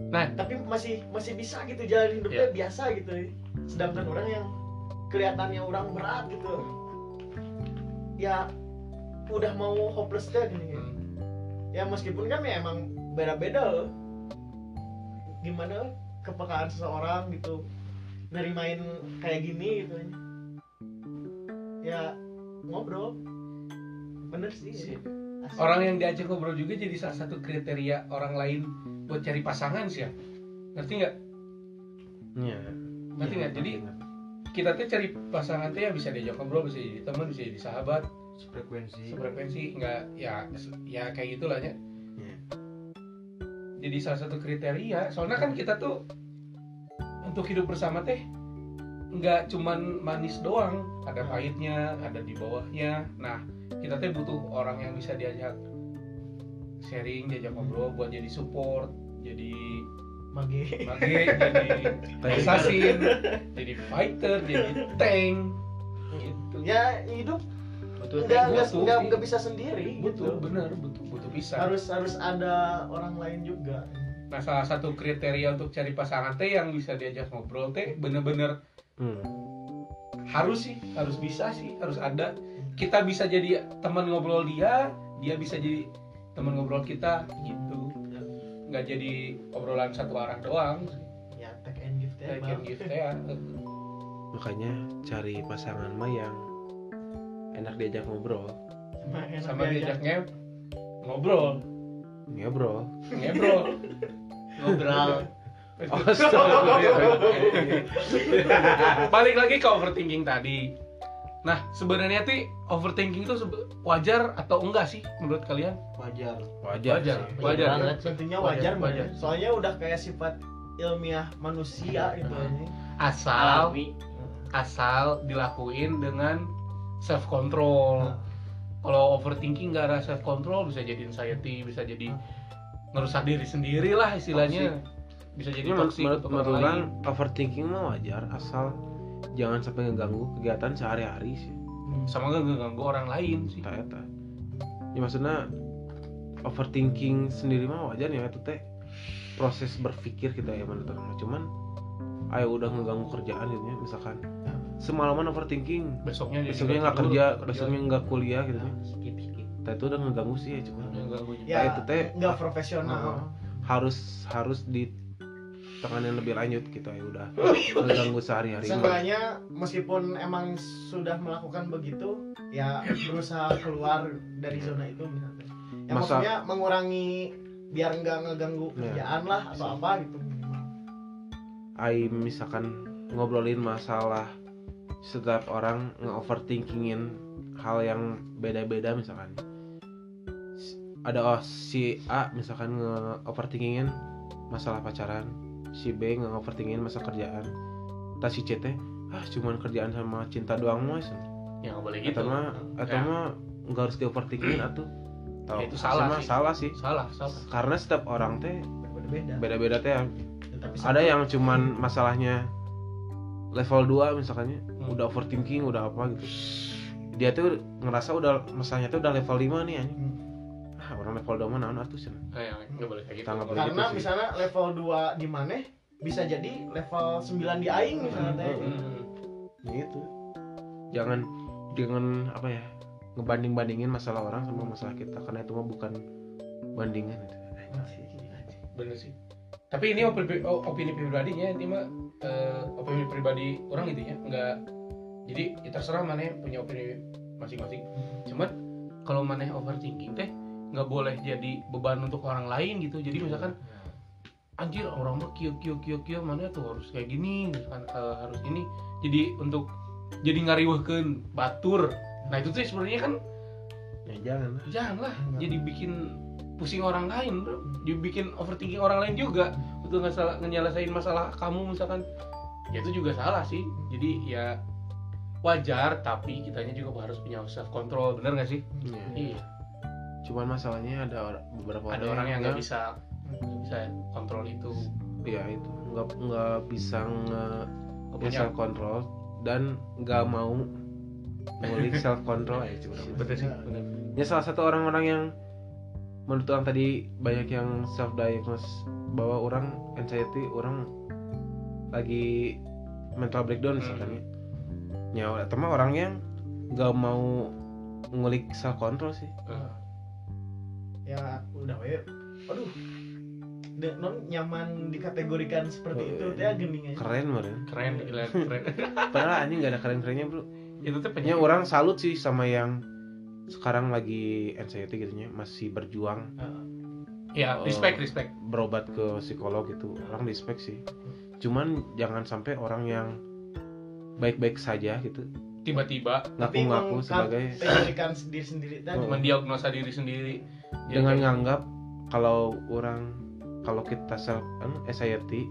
Speaker 4: Nah.
Speaker 5: tapi masih masih bisa gitu jalan hidupnya
Speaker 4: Iya.
Speaker 5: biasa gitu sedangkan orang yang kelihatannya orang berat gitu ya udah mau hopeless deh gini
Speaker 4: Hmm.
Speaker 5: ya meskipun kan ya emang beda-beda loh gimana kepekaan seseorang gitu dari main kayak gini gitu ya ngobrol bener sih
Speaker 4: Si-
Speaker 5: Asik.
Speaker 4: Orang yang diajak ngobrol juga jadi salah satu kriteria orang lain buat cari pasangan sih ya. Ngerti nggak?
Speaker 1: Iya.
Speaker 4: ngerti nggak? Jadi kita tuh cari pasangan tuh yang bisa diajak ngobrol bisa jadi teman bisa jadi sahabat.
Speaker 2: Frekuensi
Speaker 4: sefrekuensi nggak ya ya kayak gitulah ya.
Speaker 1: Iya.
Speaker 4: jadi salah satu kriteria soalnya kan kita tuh untuk hidup bersama teh nggak cuman manis doang. Ada pahitnya ada di bawahnya. Nah kita teh butuh orang yang bisa diajak sharing diajak ngobrol buat jadi support jadi
Speaker 5: mage.
Speaker 4: mage jadi assassin jadi fighter jadi tank gitu.
Speaker 5: Ya hidup
Speaker 3: Betul.
Speaker 5: nggak nggak
Speaker 4: butuh
Speaker 5: nggak
Speaker 4: sih.
Speaker 5: nggak bisa sendiri
Speaker 4: butuh
Speaker 5: gitu.
Speaker 4: bener butuh butuh bisa.
Speaker 5: Harus harus ada orang lain juga.
Speaker 4: Nah salah satu kriteria untuk cari pasangan teh yang bisa diajak ngobrol teh bener-bener
Speaker 1: Hmm.
Speaker 4: harus sih harus bisa sih harus ada kita bisa jadi teman ngobrol dia dia bisa jadi teman ngobrol kita gitu nggak jadi obrolan satu arah doang
Speaker 5: ya take and give
Speaker 4: Take and give teh ya.
Speaker 1: Makanya cari pasangan mah yang enak diajak ngobrol,
Speaker 5: sama, enak
Speaker 4: sama
Speaker 5: diajak.
Speaker 4: diajaknya ngobrol
Speaker 1: ngobrol.
Speaker 4: ngobrol
Speaker 3: Ngobrol.
Speaker 4: balik lagi ke overthinking tadi nah sebenarnya tuh overthinking itu wajar atau enggak sih menurut kalian
Speaker 2: wajar
Speaker 1: Wajar.
Speaker 4: wajar
Speaker 1: sih.
Speaker 4: wajar
Speaker 3: banget.
Speaker 5: tentunya
Speaker 4: Wajar,
Speaker 5: wajar,
Speaker 4: wajar.
Speaker 5: ya. soalnya udah kayak sifat ilmiah manusia gitu ini
Speaker 4: asal
Speaker 3: Alami.
Speaker 4: asal dilakuin dengan self control
Speaker 5: Nah.
Speaker 4: kalau overthinking nggak ada self control bisa jadi anxiety bisa jadi ngerusak diri sendiri lah istilahnya bisa jadi toxic
Speaker 1: menurut menurut
Speaker 4: orang
Speaker 1: overthinking mah wajar asal jangan sampai ngeganggu kegiatan sehari-hari sih.
Speaker 4: sama nggak ngeganggu orang lain sih.
Speaker 1: Eta eta. Ya maksudnya overthinking sendiri mah wajar ya itu teh. proses berpikir kita ya menurut orang cuman ayo udah ngeganggu kerjaan gitu ya misalkan. Semalaman overthinking.
Speaker 4: Besoknya jadi
Speaker 1: besoknya nggak kerja
Speaker 4: kerja.
Speaker 1: besoknya nggak kuliah gitu ya.
Speaker 3: Skip skip
Speaker 1: Nah, itu udah ngeganggu sih ya cuman.
Speaker 5: Ya
Speaker 1: itu teh
Speaker 5: nggak profesional.
Speaker 1: Harus harus ditanganin lebih lanjut gitu ya udah ngeganggu sehari-hari
Speaker 5: Seenggaknya meskipun emang sudah melakukan begitu, ya berusaha keluar dari zona itu misalnya. Ya
Speaker 1: Masa-
Speaker 5: maksudnya mengurangi biar nggak ngeganggu
Speaker 1: Ya.
Speaker 5: kerjaan lah atau apa gitu.
Speaker 1: Ai misalkan ngobrolin masalah setiap orang nge-overthinkingin hal yang beda-beda misalkan ada oh, si A misalkan nge-overthinkingin masalah pacaran si B nge-overthinkingin masalah kerjaan tas si C teh ah cuman kerjaan sama cinta doang mas
Speaker 4: ya nggak boleh
Speaker 1: atau
Speaker 4: gitu
Speaker 1: mah atau
Speaker 4: Ya.
Speaker 1: mah nggak harus di overthinkingin atuh tahu
Speaker 4: Ya, itu salah sih.
Speaker 1: salah sih
Speaker 4: salah salah
Speaker 1: karena setiap orang teh
Speaker 5: Berbeda-beda.
Speaker 1: beda-beda teh
Speaker 5: Tetapi
Speaker 1: ada yang cuman masalahnya level 2 misalnya
Speaker 4: Hmm.
Speaker 1: udah overthinking udah apa gitu dia tuh ngerasa udah masalahnya tuh udah level 5 nih anjing
Speaker 5: Hmm.
Speaker 1: Orang level 2 mah naon atuh cenah
Speaker 4: Eh, nggak boleh kayak gitu.
Speaker 5: Karena
Speaker 1: gitu sih.
Speaker 5: misalnya level 2 di mana bisa jadi level 9 di aing misalnya teh.
Speaker 4: Hmm.
Speaker 1: gitu. Jangan jangan apa ya ngebanding bandingin masalah orang sama masalah kita karena itu mah bukan bandingan itu.
Speaker 4: Bener sih. Tapi ini opini, opini pribadinya ini mah eh, opini pribadi orang gitu ya nggak jadi ya terserah mana punya opini masing-masing. Cuman kalau mana overthinking teh nggak boleh jadi beban untuk orang lain gitu. Jadi misalkan anjir orang mah kio kio kio kio mana tuh harus kayak gini misalkan eh, harus ini. Jadi untuk jadi ngariwehkeun batur. Nah itu tuh sebenarnya kan
Speaker 1: ya jangan lah.
Speaker 4: Janganlah jadi bikin pusing orang lain bro. Dibikin overthinking orang lain juga untuk nggak salah masalah kamu misalkan. Ya itu juga salah sih. Jadi ya wajar tapi kitanya juga harus punya self control bener nggak sih?
Speaker 1: Iya.
Speaker 4: iya
Speaker 1: cuman masalahnya ada or- beberapa
Speaker 4: ada orang yang nggak bisa bisa kontrol itu.
Speaker 1: Ya itu. Nggak nggak bisa
Speaker 4: Nggak
Speaker 1: ya,
Speaker 4: punya.
Speaker 1: self control dan nggak mau ngulik self control ya
Speaker 4: bener
Speaker 1: ya salah satu orang-orang yang menurut orang tadi banyak yang self diagnose bahwa orang anxiety orang lagi mental breakdown misalkan ya. Nyawa atau mah orang yang nggak mau ngulik self control sih.
Speaker 4: Eh,
Speaker 5: ya udah we. Aduh. De, non nyaman dikategorikan seperti
Speaker 1: Oh,
Speaker 5: itu
Speaker 1: iya.
Speaker 5: teh gening aja.
Speaker 1: Keren meren
Speaker 4: keren gila keren.
Speaker 1: Padahal anjing nggak ada keren kerennya bro.
Speaker 4: Itu tuh
Speaker 1: Nya
Speaker 4: penyakit.
Speaker 1: orang salut sih sama yang sekarang lagi anxiety gitu nya masih berjuang.
Speaker 4: Ya
Speaker 1: Oh.
Speaker 4: respect respect.
Speaker 1: berobat ke psikolog gitu orang respect sih. Cuman jangan sampai orang yang baik-baik saja gitu
Speaker 4: tiba-tiba
Speaker 1: ngaku-ngaku sebagai
Speaker 5: kategorikan diri sendiri teh
Speaker 1: Oh.
Speaker 4: mendiagnosa diri sendiri. Jadi
Speaker 1: dengan
Speaker 4: kayak-
Speaker 1: nganggap kalau orang kalau kita self anu, anxiety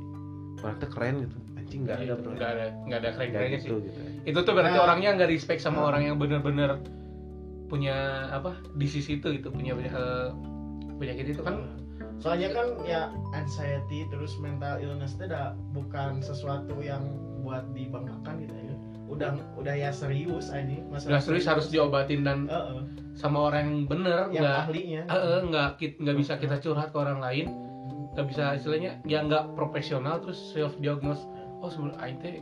Speaker 1: orang tuh keren gitu. Anjing nggak ada bro.
Speaker 4: nggak ada nggak ada keren kerennya sih.
Speaker 1: gitu gitu
Speaker 4: itu tuh berarti
Speaker 5: Nah.
Speaker 4: orangnya nggak respect sama orang yang bener-bener punya apa di sisi itu gitu punya eh, penyakit itu kan.
Speaker 5: Soalnya kan ya anxiety terus mental illness itu bukan sesuatu yang buat dibanggakan gitu ya udah udah ya serius ini
Speaker 4: udah serius harus diobatin dan
Speaker 5: Heeh,
Speaker 4: sama orang yang bener
Speaker 5: yang
Speaker 4: nggak
Speaker 5: ahlinya.
Speaker 4: Eh, eh, nggak nggak bisa kita curhat ke orang lain. Nggak bisa istilahnya ya nggak profesional terus self diagnose oh sebenarnya aing teh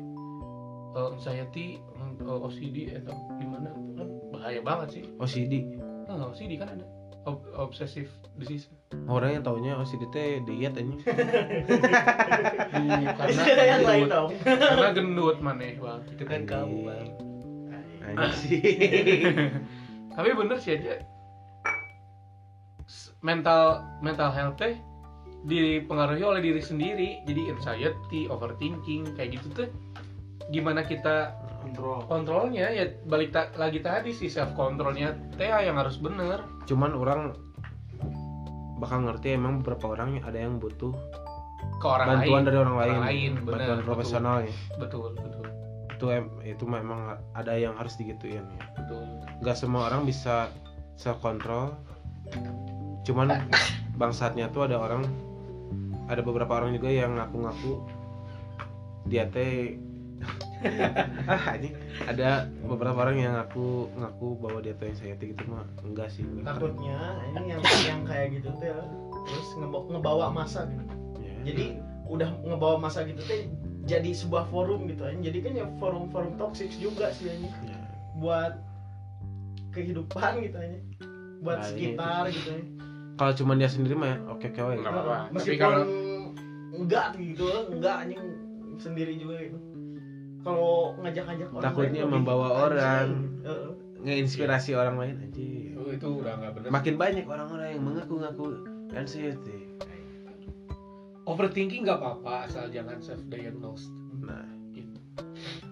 Speaker 4: eh, anxiety eh, OCD atau gimana? Kan bahaya banget sih.
Speaker 1: OCD
Speaker 4: nggak OCD kan ada Ob- obsessive disease
Speaker 1: orang yang taunya OCD teh diet anjing.
Speaker 4: Bu, karena
Speaker 5: yang lain
Speaker 4: gendut.
Speaker 5: dong
Speaker 4: karena gendut maneh bang itu kan kamu bang. Tapi bener sih aja. Mental mental health teh dipengaruhi oleh diri sendiri. Jadi anxiety overthinking kayak gitu tuh gimana kita
Speaker 2: kontrol.
Speaker 4: Kontrolnya ya balik ta- lagi tadi sih self controlnya teh yang harus bener.
Speaker 1: Cuman orang bakal ngerti emang beberapa orang ada yang butuh
Speaker 4: ke orang
Speaker 1: bantuan
Speaker 4: lain.
Speaker 1: dari orang lain,
Speaker 4: Orang lain, bener,
Speaker 1: bantuan
Speaker 4: betul.
Speaker 1: profesional ya.
Speaker 4: Betul betul.
Speaker 1: Itu em- itu memang ada yang harus digituin ya.
Speaker 4: Betul.
Speaker 1: Nggak semua orang bisa self control cuman bangsatnya tuh ada orang ada beberapa orang juga yang ngaku-ngaku. Dia teh ah anjing. Ada beberapa orang yang ngaku ngaku bahwa dia tuh anxiety gitu mah enggak sih
Speaker 5: takutnya ini yang yang kayak gitu tuh terus ngebo- ngebawa masa gitu.
Speaker 1: Ya.
Speaker 5: Jadi udah ngebawa masa gitu teh jadi sebuah forum gitu aja jadi kan ya forum-forum toksik juga sih aja
Speaker 1: Ya.
Speaker 5: buat kehidupan gitu aja buat
Speaker 1: Nah,
Speaker 5: sekitar gitu ya
Speaker 1: Kalau cuma dia sendiri mah ya, oke oke.
Speaker 4: Nggak apa-apa. Tapi
Speaker 5: meskipun
Speaker 4: kalau-
Speaker 5: enggak gitu enggak anjing sendiri juga gitu kalau ngajak-ngajak orang
Speaker 1: Takutnya
Speaker 5: lain,
Speaker 1: membawa
Speaker 5: anjing.
Speaker 1: orang.
Speaker 5: Heeh.
Speaker 1: Ngeinspirasi orang lain anjir.
Speaker 4: Oh, itu udah nggak benar.
Speaker 1: Makin banyak orang-orang yang mengaku-ngaku anxiety.
Speaker 4: Overthinking nggak apa-apa asal jangan self diagnose.
Speaker 1: Nah,
Speaker 4: Gitu.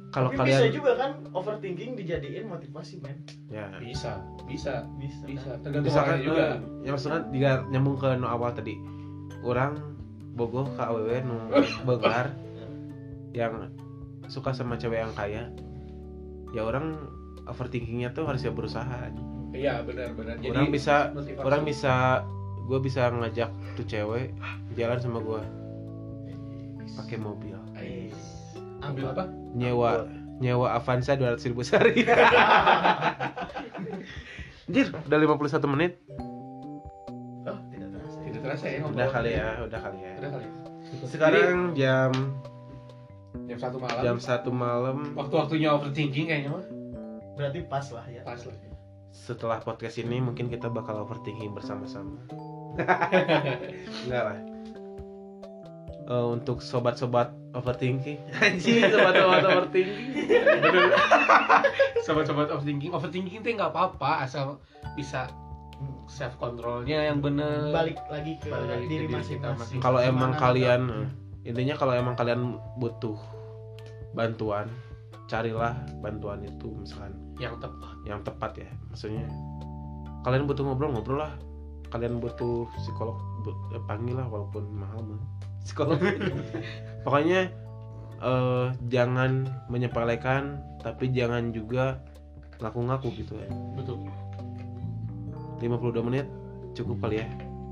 Speaker 1: kalau
Speaker 5: Tapi bisa
Speaker 1: kalian
Speaker 5: juga kan overthinking dijadiin motivasi men
Speaker 1: ya
Speaker 4: Bisa, bisa,
Speaker 5: bisa
Speaker 4: bisa.
Speaker 5: kan?
Speaker 4: Tergantung
Speaker 1: misalkan
Speaker 4: orangnya juga.
Speaker 1: eh, ya maksudnya jika nyambung ke nu awal tadi orang bogoh ke aww nu begar yang suka sama cewek yang kaya ya orang overthinkingnya tuh harus ya berusaha
Speaker 4: Iya, benar-benar. Jadi
Speaker 1: orang bisa
Speaker 4: motivasi.
Speaker 1: orang bisa gue bisa ngajak tuh cewek jalan sama gue pakai mobil
Speaker 4: Ais. ambil apa?
Speaker 1: nyewa nyewa Avanza 200 ribu sehari Anjir, udah 51 menit
Speaker 5: oh tidak terasa
Speaker 4: Tidak terasa ya.
Speaker 1: Udah kali ya, udah kali ya
Speaker 4: Udah kali.
Speaker 1: Sekarang jam
Speaker 4: Jadi, jam satu malam.
Speaker 1: jam satu malam
Speaker 4: Waktu-waktunya overthinking kayaknya mah.
Speaker 5: berarti pas lah ya
Speaker 4: Pas lah.
Speaker 1: setelah podcast ini mungkin kita bakal overthinking bersama-sama. Enggak lah. Eh, untuk sobat-sobat overthinking, anjing sobat-sobat overthinking.
Speaker 4: Sobat-sobat overthinking, overthinking tuh nggak apa-apa asal bisa self controlnya yang bener.
Speaker 5: balik lagi ke
Speaker 4: Balik lagi ke
Speaker 5: diri masing-masing
Speaker 1: Kalau emang kalian eh, intinya kalau emang kalian butuh bantuan, carilah bantuan itu misalkan
Speaker 4: yang tepat.
Speaker 1: yang tepat ya. Maksudnya kalian butuh ngobrol ngobrol lah. Kalian butuh psikolog bu- eh, panggil lah walaupun mahal mah. Psikolog. Pokoknya eh, jangan menyepelekan tapi jangan juga ngaku-ngaku gitu ya.
Speaker 4: Betul.
Speaker 1: 52 menit cukup kali ya.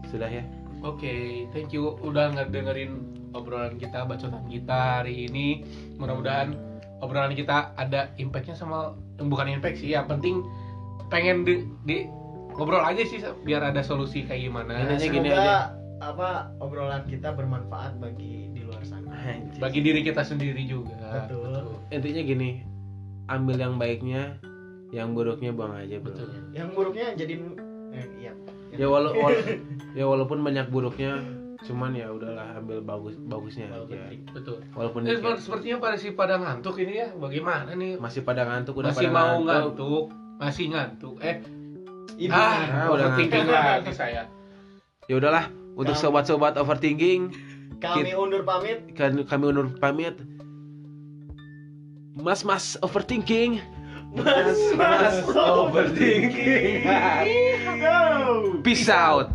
Speaker 1: Sudah ya.
Speaker 4: Oke, thank you udah ngedengerin obrolan kita, bacotan kita hari ini. Mudah-mudahan obrolan kita ada impactnya sama bukan impact sih, yang penting pengen di, di- ngobrol aja sih biar ada solusi kayak gimana.
Speaker 1: Intinya
Speaker 5: Semoga
Speaker 1: gini aja.
Speaker 5: apa obrolan kita bermanfaat bagi di luar sana
Speaker 4: Bagi diri kita sendiri juga.
Speaker 5: Betul.
Speaker 1: Intinya gini, ambil yang baiknya, yang buruknya buang aja, Bro.
Speaker 4: Betul.
Speaker 5: yang buruknya jadi eh, iya
Speaker 1: Ya walau wala- ya walaupun banyak buruknya, cuman ya udahlah ambil bagus bagusnya
Speaker 5: Walaupun
Speaker 1: aja.
Speaker 4: Betul.
Speaker 1: Walaupun
Speaker 4: Eh,
Speaker 1: dikit.
Speaker 4: sepertinya pada si pada ngantuk ini ya. Bagaimana nih?
Speaker 1: masih pada ngantuk udah
Speaker 4: Masih
Speaker 1: pada
Speaker 4: mau
Speaker 1: ngantuk.
Speaker 4: ngantuk, masih ngantuk. Eh,
Speaker 5: Ini
Speaker 4: ah,
Speaker 1: Ah,
Speaker 4: udah
Speaker 1: udah
Speaker 4: thinking lagi saya.
Speaker 1: Ya udahlah, untuk sobat-sobat overthinking,
Speaker 5: kami undur pamit
Speaker 1: kan kami undur pamit. Mas-mas overthinking.
Speaker 5: Mas mas
Speaker 1: overthinking.
Speaker 5: go
Speaker 1: Peace out.